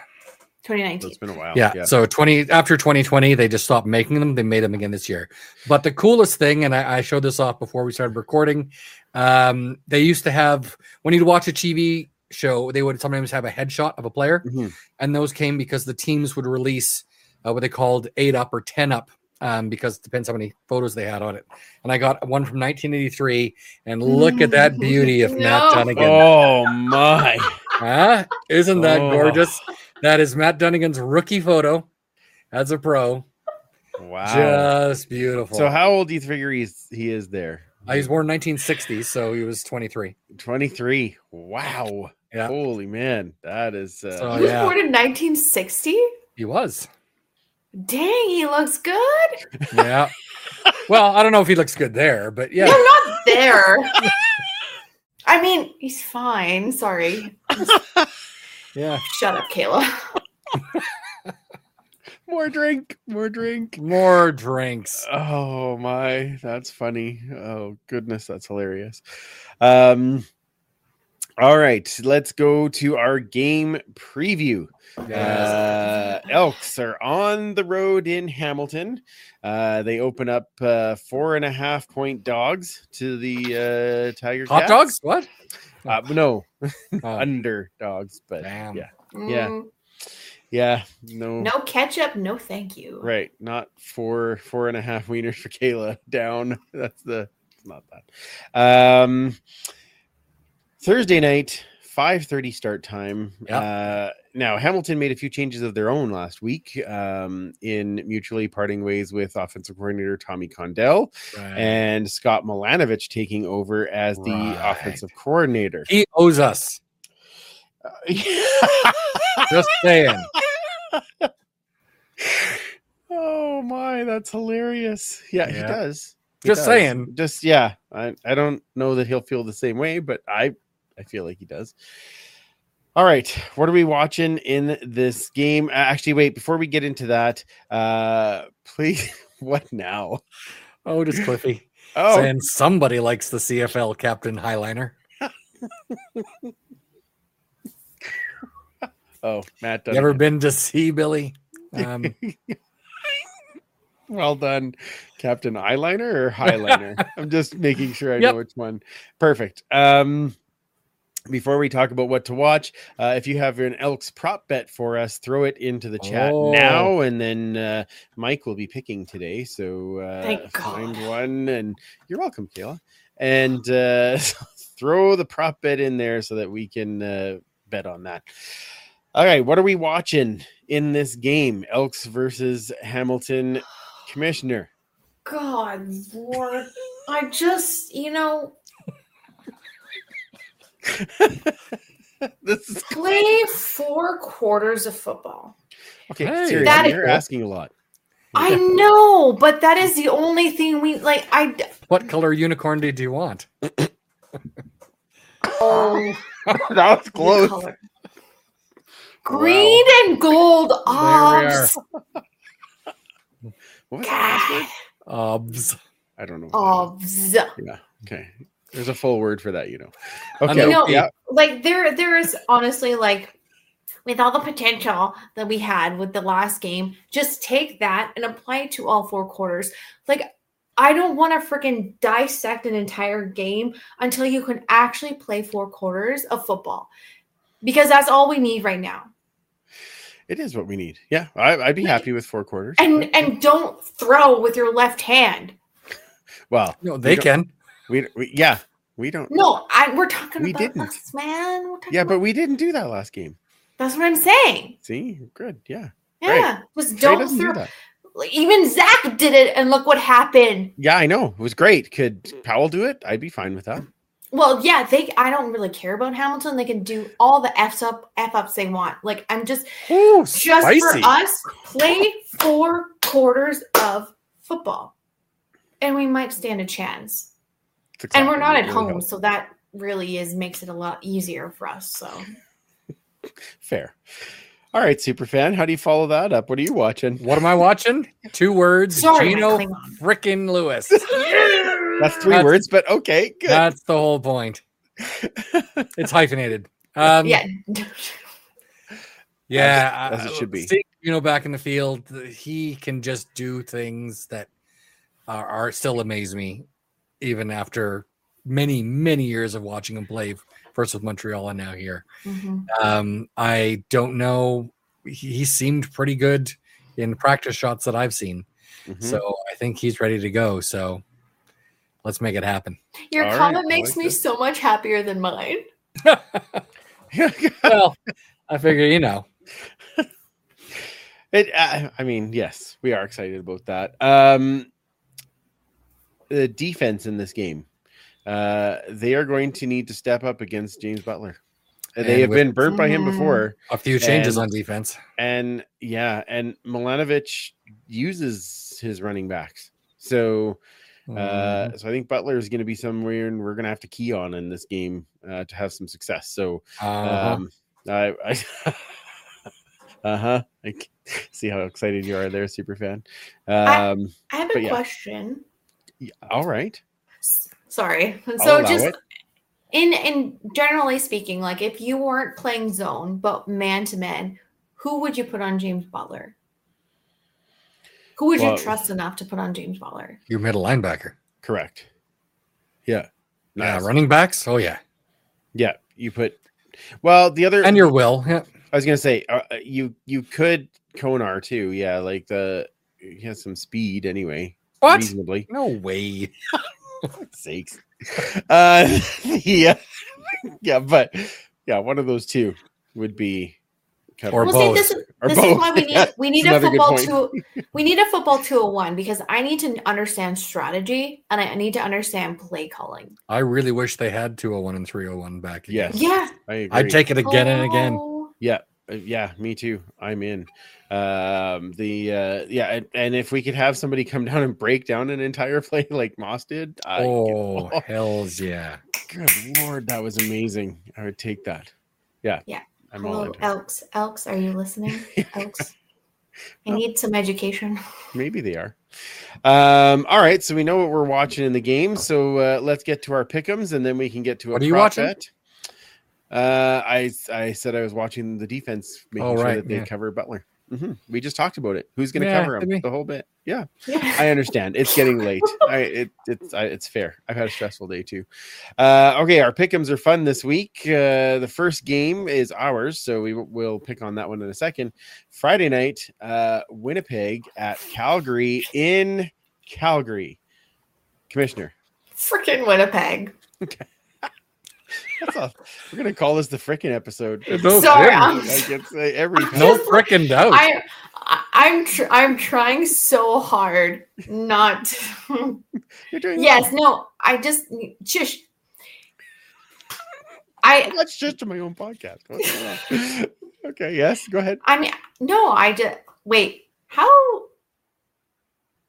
2019. It's been a while. Yeah, So 20 after 2020, they just stopped making them. They made them again this year. But the coolest thing, and I, I showed this off before we started recording, um, they used to have when you'd watch a TV show, they would sometimes have a headshot of a player, Mhm. and those came because the teams would release uh, what they called eight up or ten up. Um, because it depends how many photos they had on it. And I got one from 1983, and look at that beauty of Matt No. Dunnigan. Oh my. Huh? Isn't that Oh. gorgeous? That is Matt Dunnigan's rookie photo as a pro. Wow. Just beautiful. So how old do you figure he's he is there? Uh, he was born 1960, so he was 23. 23. Wow. Yeah. Holy man. That is uh So- He was yeah. born in 1960. He was. Dang, he looks good. Yeah. well, I don't know if he looks good there, but yeah. No, not there. I mean, he's fine. Sorry. Yeah. Shut up, Kayla. more drink, more drink. More drinks. Oh my, that's funny. Oh goodness, that's hilarious. Um all right, let's go to our game preview. Uh, Elks are on the road in Hamilton. Uh, they open up uh, four and a half point dogs to the uh, Tiger Hot Cats. dogs? What? Uh, no, Oh, underdogs, but damn. yeah, Yeah. Mm, yeah, no, No ketchup, no thank you. right, not four four and a half wieners for Kayla down. That's the it's not that. Um, Thursday night, 5:30 start time. Yeah. Uh, now Hamilton made a few changes of their own last week um, in mutually parting ways with offensive coordinator Tommy Condell Right. and Scott Milanovich taking over as the Right. offensive coordinator. he owes us. Just saying. oh my, that's hilarious. Yeah, he does. He Just does. saying. Just yeah. I, I don't know that he'll feel the same way, but I I feel like he does. All right, what are we watching in this game? Actually, wait, before we get into that, uh please what now? Oh, just Cliffy Oh, saying somebody likes the CFL Captain Highliner. oh, Matt You ever been to see Billy? Um, Well done, Captain Eyeliner or Highliner. I'm just making sure I Yep. know which one. Perfect. Um, before we talk about what to watch, uh, if you have an Elks prop bet for us, throw it into the chat Oh. now, and then uh, Mike will be picking today. So uh, find one, and you're welcome, Kayla. And uh, throw the prop bet in there so that we can uh, bet on that. All right, what are we watching in this game? Elks versus Hamilton Commissioner. God, Lord. I just, you know, this is play four quarters of football. okay. Hey, seriously, that is you're cool. asking a lot. I know, but that is the only thing we like. I what color unicorn did you want? oh, that was close. color. green and gold we obs. What was the last word? Obs. I don't know. what that is. Obs. Yeah. Okay. There's a full word for that, you know. Okay. know. No, Yeah. like there there is honestly like with all the potential that we had with the last game just take that and apply it to all four quarters like i don't want to freaking dissect an entire game until you can actually play four quarters of football because that's all we need right now It is what we need. Yeah. I, I'd be happy with four quarters. and and don't throw with your left hand well, No, they don't- can. We, we yeah, we don't. no I, we're talking We about didn't. us man Yeah, but we didn't do that last game. that's what i'm saying See, good. Yeah. yeah just Tre don't doesn't do throw that. Even Zach did it, and look what happened. Yeah, I know. It was great. Could Powell do it? I'd be fine with that. Well, yeah, they. I don't really care about Hamilton. They can do all the f's up, f ups they want. Like I'm just, Ooh, just spicy. for us, play four quarters of football, and we might stand a chance. Six And we're not at really home, help. so that really is makes it a lot easier for us. So Fair. All right, super fan. How do you follow that up? What are you watching? What am I watching? Two words. sorry, Gino Klingon. frickin' Lewis. That's three That's- words, but okay, good. That's the whole point. It's hyphenated. Um, yeah, Yeah, As it- as it should be. seeing Gino back in the field, he can just do things that are, are still amaze me, even after many, many years of watching him play first with Montreal and now here. Mhm. Um, I don't know. He, he seemed pretty good in practice shots that I've seen, Mhm. so I think he's ready to go. So let's make it happen. your All right, comment I makes like me this. so much happier than mine. well, I figure you know. It, uh, I mean, yes, we are excited about that. Um, the defense in this game, uh, they are going to need to step up against James Butler. Uh, They have with- been burnt by him Mm. before, A few changes And- on defense. and yeah, and Milanovich uses his running backs. So, uh, so I think Butler is going to be somewhere, and we're going to have to key on in this game uh, to have some success. So, Uh-huh. um, I, I uh huh. I c- see how excited you are there, super fan. I- Um, I have But a yeah. question. Yeah, all right. Sorry. So just it. in in generally speaking, like if you weren't playing zone but man to man, who would you put on James Butler? Who would Well- you trust enough to put on James Butler? Your middle linebacker. Correct. Yeah. Yeah, Nice. running backs. Oh yeah, Yeah, you put. Well, the other and your will. Yeah. I was gonna say uh, uh, you you could Konar too. Yeah, like the he has some speed anyway. What? Reasonably. No way. sakes. Uh, yeah, yeah, but yeah, one of those two would be covered. Or Well, both. see, this is Or this both. is why we need we need a football two. We need a football two hundred one because I need to understand strategy and I need to understand play calling. I really wish they had 201 and 301 back. again. Yes. Yeah, I agree. I'd take it again and again. Oh, Yeah, yeah, me too. I'm in. Um, the uh, yeah, and, and if we could have somebody come down and break down an entire play like Moss did, I, Oh, hells yeah. good lord, that was amazing. I would take that. Yeah, Yeah. I'm all Hello, into it. Elks. Elks, are you listening? Elks. I need some education. Maybe they are. Um, all right, so we know what we're watching in the game. So uh, let's get to our pickums, and then we can get to a What are you watching? bet. Uh, I I said I was watching the defense, making Oh, sure that they yeah. cover Butler. hmm We just talked about it. Who's going to Yeah, cover did him? we? The whole bit. Yeah, Yeah. I understand. It's getting late. I it, it's I, it's fair. I've had a stressful day too. Uh, okay, our pickums are fun this week. Uh, the first game is ours, so we w- will pick on that one in a second. Friday night, uh, Winnipeg at Calgary in Calgary. Commissioner, Freaking Winnipeg. that's all. We're gonna call this the frickin' episode. No Sorry. I'm- Like it's uh, every time. No freaking doubt. I, I I'm tr- I'm trying so hard not. to- You're doing yes, no. I just shush. I well. That's just to my own podcast. What's going on? okay, yes, go ahead. I mean no. I just wait. How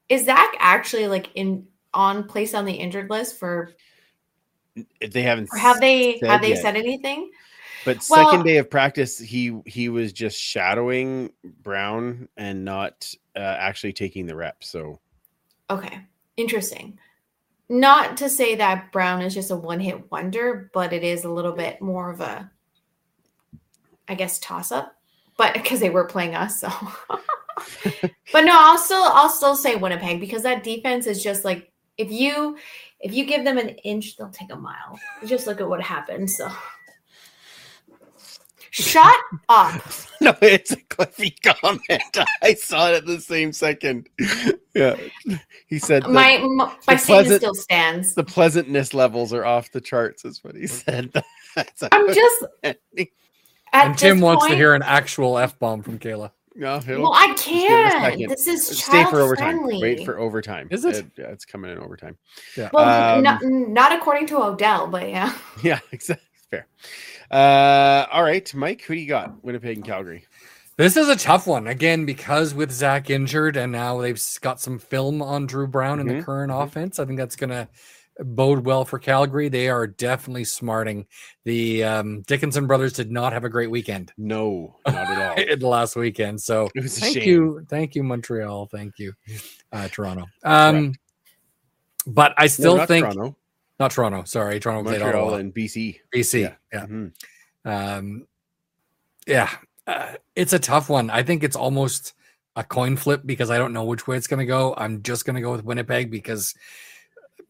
is Zach actually like in on place on the injured list for? If they haven't, Or have they said have they yet. said anything? But Well- second day of practice, he he was just shadowing Brown and not uh, actually taking the reps. So Okay, interesting. Not to say that Brown is just a one hit wonder, but it is a little bit more of a, I guess, toss up. But because they were playing us, so. but no, I'll still I'll still say Winnipeg because that defense is just like if you if you give them an inch, they'll take a mile. Just look at what happened. So. Shut up. no, it's a Cliffy comment. I saw it at the same second. yeah, he said the, My my, my statement pleasant- still stands. the pleasantness levels are off the charts. Is what he said. That's a- I'm just at and Tim this wants to hear an actual F bomb from Kayla. No, he'll- Well, I give it a can't. This is stay child for overtime. friendly. Wait for overtime. Is it? yeah, it's coming in overtime. well, Um, not, not according to Odell, but yeah. Yeah, exactly. Fair. Uh, all right, Mike, who do you got? Winnipeg and Calgary. This is a tough one again because with Zach injured and now they've got some film on Drew Brown in the current mhm. offense. I think that's going to bode well for Calgary. They are definitely smarting. The um, Dickenson brothers did not have a great weekend No, not at all. in the last weekend. So It was a thank shame. you, thank you, Montreal. Thank you, uh, Toronto. Um, but I still no, not think Toronto, not Toronto. Sorry, Toronto played Montreal, Ottawa. and BC. BC. Yeah. yeah. Mhm. Um, yeah, uh, it's a tough one. I think it's almost a coin flip because I don't know which way it's going to go. I'm just going to go with Winnipeg because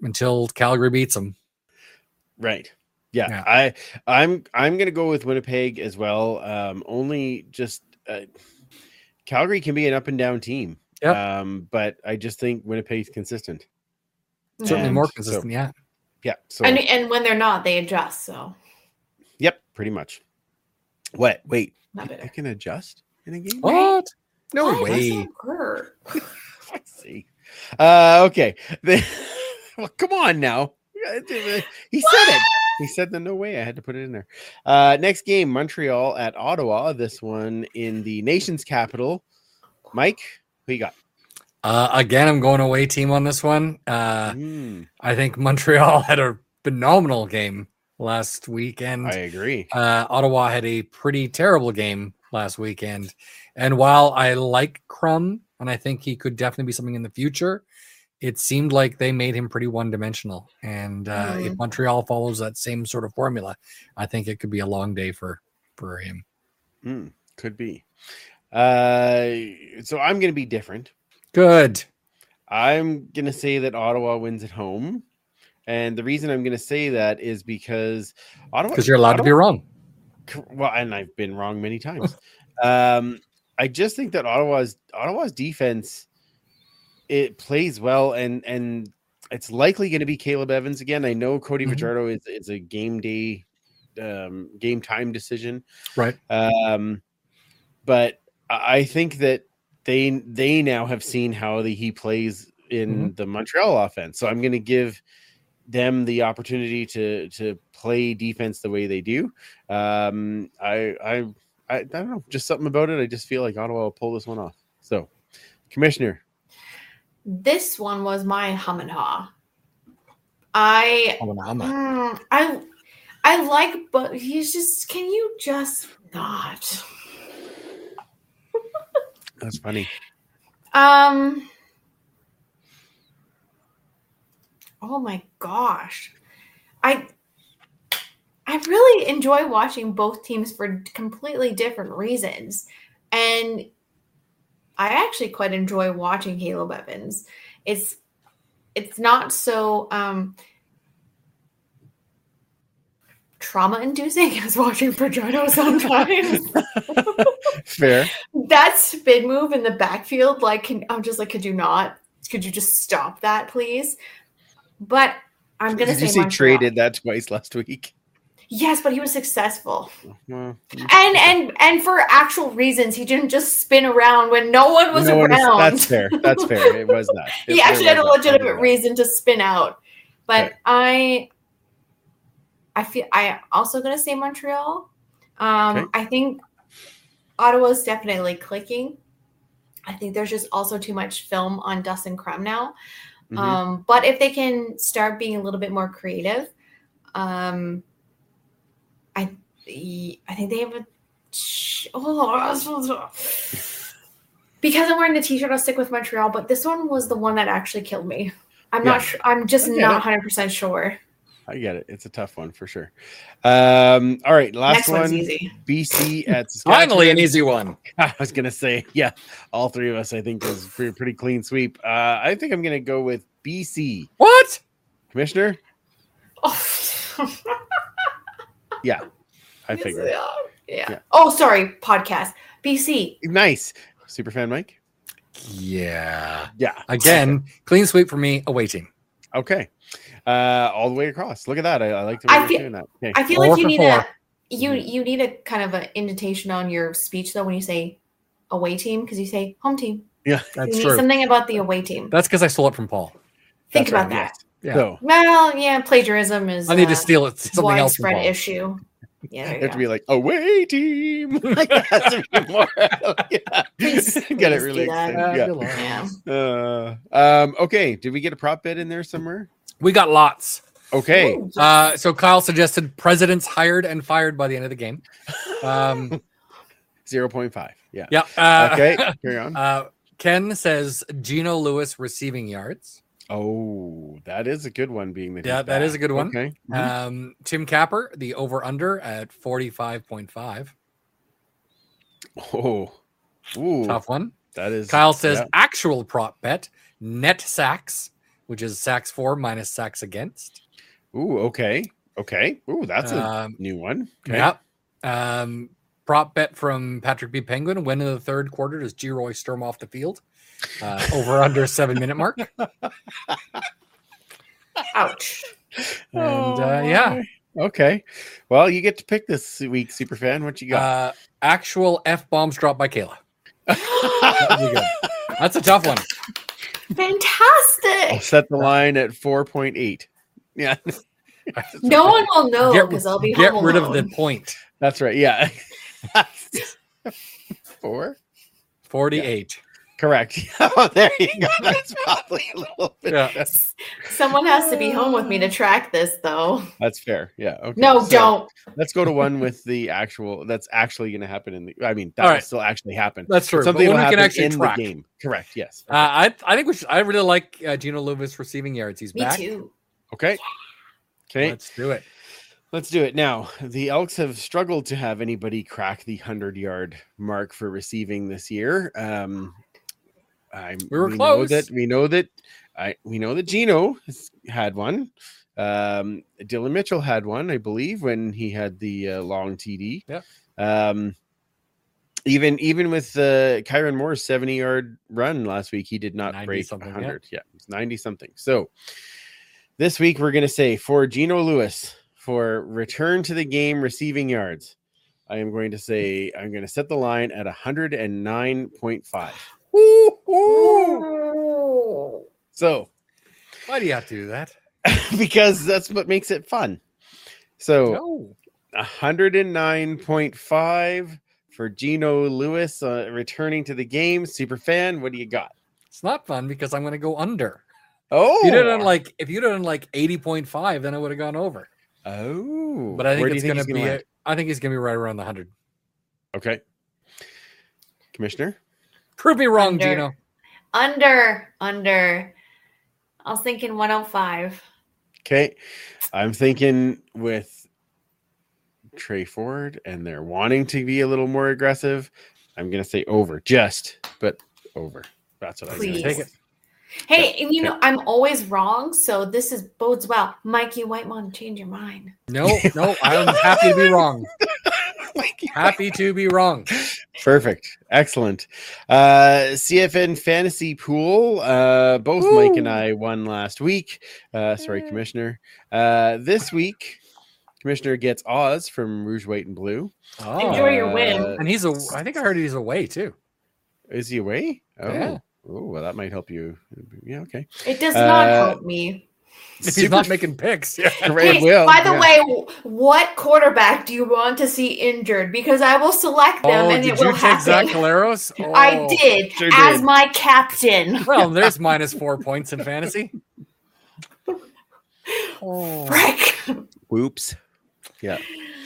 until Calgary beats them, Right. Yeah, Yeah. I I'm I'm gonna go with Winnipeg as well. Um, only just uh, Calgary can be an up and down team. Yep. Um, but I just think Winnipeg's consistent. certainly And more so- consistent. yeah, Yeah. So And and when they're not, they adjust. So yep, pretty much. What? Wait, I can adjust in a game. what? No What? That's way. so weird. Let's see. Uh, okay. Well, come on now. He said it. He said the no way. I had to put it in there. Uh, next game, Montreal at Ottawa. This one in the nation's capital. Mike, who you got? Uh, again, I'm going away team on this one. Uh, Mm, I think Montreal had a phenomenal game last weekend. I agree. Uh, Ottawa had a pretty terrible game last weekend. And while I like Crum and I think he could definitely be something in the future, it seemed like they made him pretty one dimensional. And uh, if Mhm. Montreal follows that same sort of formula, I think it could be a long day for for him. Mm, could be. Uh, so I'm going to be different. Good. I'm going to say that Ottawa wins at home. And the reason I'm going to say that is because Ottawa. Because you're allowed to be wrong. Well, and I've been wrong many times. um, I just think that Ottawa's Ottawa's defense it plays well, and and it's likely going to be Caleb Evans again. I know Cody Mhm. Fajardo is is a game day um, game time decision. Right. Um, but I think that they they now have seen how the, he plays in the Montreal offense. So I'm going to give them the opportunity to to play defense the way they do. Um, I I I, I don't know, just something about it. I just feel like Ottawa will pull this one off. So, Commissioner, This one was my hum and haw. I Oh. Mm, I I like, but he's just. Can you just not? that's funny. Um. Oh my gosh, I I really enjoy watching both teams for completely different reasons, and I actually quite enjoy watching Caleb Evans. It's it's not so um trauma inducing as watching Pergino sometimes Fair. that spin move in the backfield, like, can, I'm just like, could you not? Could you just stop that, please? But I'm gonna Did say you Montreal. traded that twice last week? Yes, but he was successful, Well, and and and for actual reasons. He didn't just spin around when no one was no one is- around. that's fair. That's fair. It was that. he actually had a was that. I'll give legitimate reason to spin out. But. I I feel I also gonna say Montreal. Um Okay. I think Ottawa's definitely clicking. I think there's just also too much film on Dustin Crum now. Mhm. Um, but if they can start being a little bit more creative, um, I I think they have a oh because I'm wearing the t-shirt, I'll stick with Montreal. But this one was the one that actually killed me. I'm Yeah. not sure. I'm just I not 100 percent sure. I get it. It's a tough one for sure. Um, all right, last Next one. BC at Finally, an easy one. I was gonna say, yeah, all three of us, I think, was pretty, pretty clean sweep. Uh, I think I'm gonna go with BC. What? Commissioner, Oh. yeah, I figured. Yeah. yeah. Yeah. Oh, sorry. Podcast. BC. Nice, superfan Mike. Yeah. Yeah, Again, clean sweep for me. Away team. okay, uh, all the way across. Look at that. I, I like the way I you're feel- doing that. Okay, I feel Four like you need four. a you Mhm. you need a kind of an indentation on your speech though when you say away team because you say home team. yeah, That's you need true. something about the away team. That's because I stole it from Paul. Think that's about right, that. Yes. Yeah. So Well, yeah, plagiarism is I need to uh, steal it. Something else from widespread issue. Yeah, there you you have to be like away team. like that has to be more. yeah. Please- Get please it really do excited. Yeah. Yeah. Uh, um, okay. Did we get a prop bet in there somewhere? We got lots. Okay. Ooh, Uh, so Kyle suggested presidents hired and fired by the end of the game. Um, Zero point five. Yeah. yeah. Uh, Okay. Carry on. Uh, Ken says Geno Lewis receiving yards. Oh, that is a good one. Being the Yeah, he's that is back. a good one. Okay. Mhm. Um, Tim Capper, the over under at 45.5. oh, ooh, Tough one. that is. Kyle says yeah. actual prop bet net sacks, which is sacks for minus sacks against. Ooh, okay, okay. Ooh, that's a Um, new one. Okay. Yeah. Um, prop bet from Patrick B. Penguin. When in the third quarter does G. Roy storm off the field? Uh, over under seven minute mark. Ouch. And uh, yeah, Okay. Well, you get to pick this week, Superfan. What you got? uh, actual F bombs dropped by Kayla. That. That's a tough one. I'll Fantastic. set the line at four point eight. Yeah, No one will know because I'll be Get home rid of the point. that's right. Yeah. Four. 48. Correct. Oh, there you go. That's probably a little bit. Yeah. Someone has to be home with me to track this, though. That's fair. Yeah. Okay. No, so don't. Let's go to one with the actual. That's actually going to happen in the. I mean, that All will right. still actually happen. That's true. Something will we happen can actually in track. the game. Correct. Yes. Uh, I I think we should. I really like uh, Gino Lewis receiving yards. He's Me back. too. Okay. Okay. Let's do it. Let's do it now. The Elks have struggled to have anybody crack the hundred yard mark for receiving this year. Um, I We were know close. that we know that I we know that Gino has had one. Um, Dillon Mitchell had one, I believe, when he had the uh, long TD. Yep. Um, even even with uh, Kyron Moore's seventy yard run last week, he did not break yeah. hundred. Yeah, it's ninety something. So this week we're gonna say for Gino Lewis for return to the game receiving yards. I am going to say I'm going to set the line at 109.5. Ooh. So, Why do you have to do that? because that's what makes it fun. So, No. 109.5 for Gino Lewis uh, returning to the game. Super fan, what do you got? It's not fun because I'm going to go under. Oh, If you did it like if you did it like 80.5, then I would have gone over. oh, But I think Where it's going to he's be. land? a- I think he's going to be right around the hundred. okay. Commissioner, Prove me wrong, Under. Gino. Under, under. I was thinking 105. okay. I'm thinking with Tre Ford, and they're wanting to be a little more aggressive. I'm going to say over, just but over. That's what I'm going to Take it. Hey, and you know, I'm always wrong, so this is bodes well. Mikey Whitemon, change your mind. No, no, I'm happy to be wrong. Happy to be wrong. Perfect. Excellent. Uh CFN fantasy pool. Uh both Mike and I won last week. Uh sorry, Commissioner. Uh this week, Commissioner gets Oz from Rouge, White, and Blue. Oh. Enjoy your win. Uh, And he's a. I think I heard he's away too. Is he away? Oh, Yeah. oh well, that might help you. Yeah, okay. It does not Uh, help me. If he's Super not making picks, yeah. Right, Hey, will, by the yeah. way, what quarterback do you want to see injured? Because I will select them Oh, and did it you will take Zach happen. Collaros? I Oh. did sure as did. my captain. Well, there's minus four points in fantasy. Oh. Frick. Whoops. Yeah.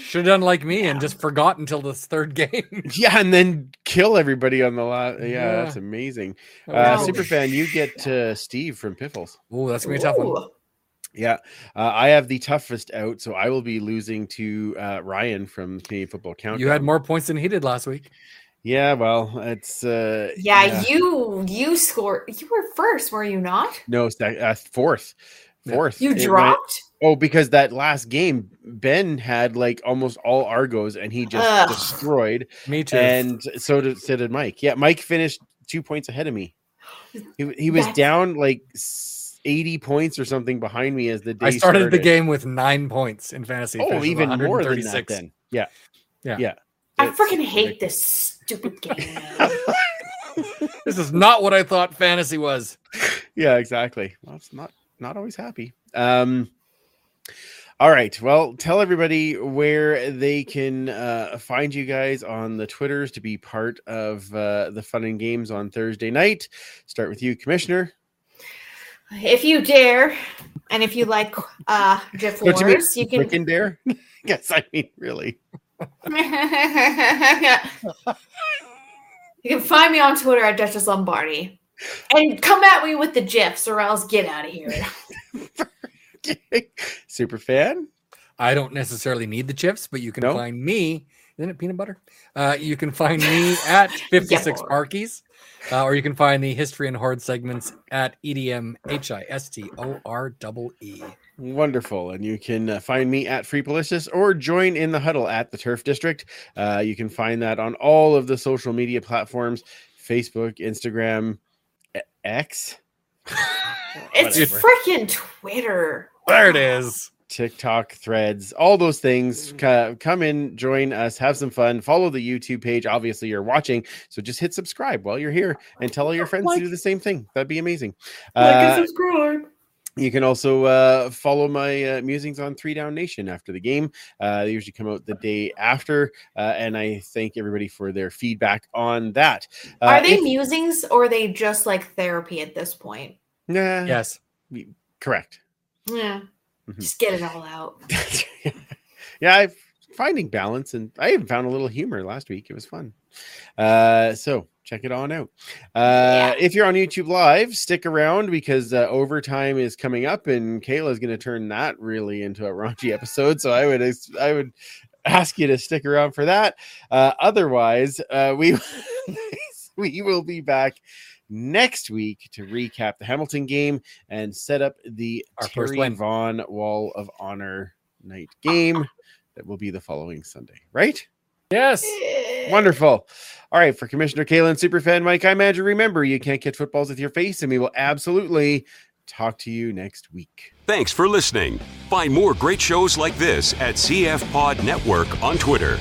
Should have done like me and just forgot until this third game. Yeah, and then kill everybody on the last. Yeah, Yeah. that's amazing. Uh, Wow. Superfan, you get uh, Steve from Piffles. Oh, that's gonna be a tough one. Ooh. Yeah, uh, I have the toughest out, so I will be losing to uh, Ryan from Canadian Football Countdown. You had more points than he did last week. Yeah, well, it's uh, Yeah, you you scored. You were first, were you not? no sec- uh, fourth, fourth. You It went- dropped. oh, because that last game, Ben had like almost all Argos, and he just Ugh. destroyed. Me too. And so did so did Mike. Yeah, Mike finished two points ahead of me. He, he was That's- down like s- eighty points or something behind me as the day I started, the game with nine points in fantasy. Oh, even more than that then. Yeah, Yeah. yeah. I It's freaking hate ridiculous. this stupid game. This is not what I thought fantasy was. yeah exactly well it's not not always happy um all right well tell everybody where they can uh, find you guys on the twitters to be part of uh, the fun and games on thursday night start with you commissioner if you dare, and if you like uh GIF Don't you you can. Dare yes i mean really you can find me on Twitter at Duchess Lombardi. And come at me with the GIFs or else get out of here. super fan I don't necessarily need the chips, but you can No? find me. Isn't it peanut butter? Uh, you can find me at 56 boy. Parkies, uh, or you can find the history and horde segments at E EDM H I S T O R double E. Wonderful. And you can uh, find me at Free Policious or join in the huddle at the Turf District. Uh, you can find that on all of the social media platforms Facebook, Instagram, X. It's Whatever. freaking Twitter. There it is. TikTok, threads, all those things. Come in, join us, have some fun. Follow the YouTube page. Obviously, you're watching. So just hit subscribe while you're here and tell all your friends to do the same thing. That'd be amazing. Like Uh, and subscribe. You can also uh, follow my uh, musings on Three Down Nation after the game. Uh, they usually come out the day after, uh, and I thank everybody for their feedback on that. Uh, Are they if- musings or are they just like therapy at this point? Yeah. Yes. correct. Yeah. Mhm. Just get it all out. yeah, I'm finding balance, and I even found a little humor last week. It was fun. Uh, so check it on out. Uh, Yeah. If you're on YouTube Live, stick around because uh, overtime is coming up, and Kayla is going to turn that really into a raunchy episode. So I would, I would ask you to stick around for that. Uh, otherwise, uh, we we will be back next week to recap the Hamilton game and set up the Our first Terry win. Vaughn Wall of Honor night game that will be the following Sunday, right? Yes. Wonderful. All right, for Commissioner Kalen, Superfan Mike, I'm Andrew. Remember, you can't catch footballs with your face, and we will absolutely talk to you next week. Thanks for listening. Find more great shows like this at CF Pod Network on Twitter.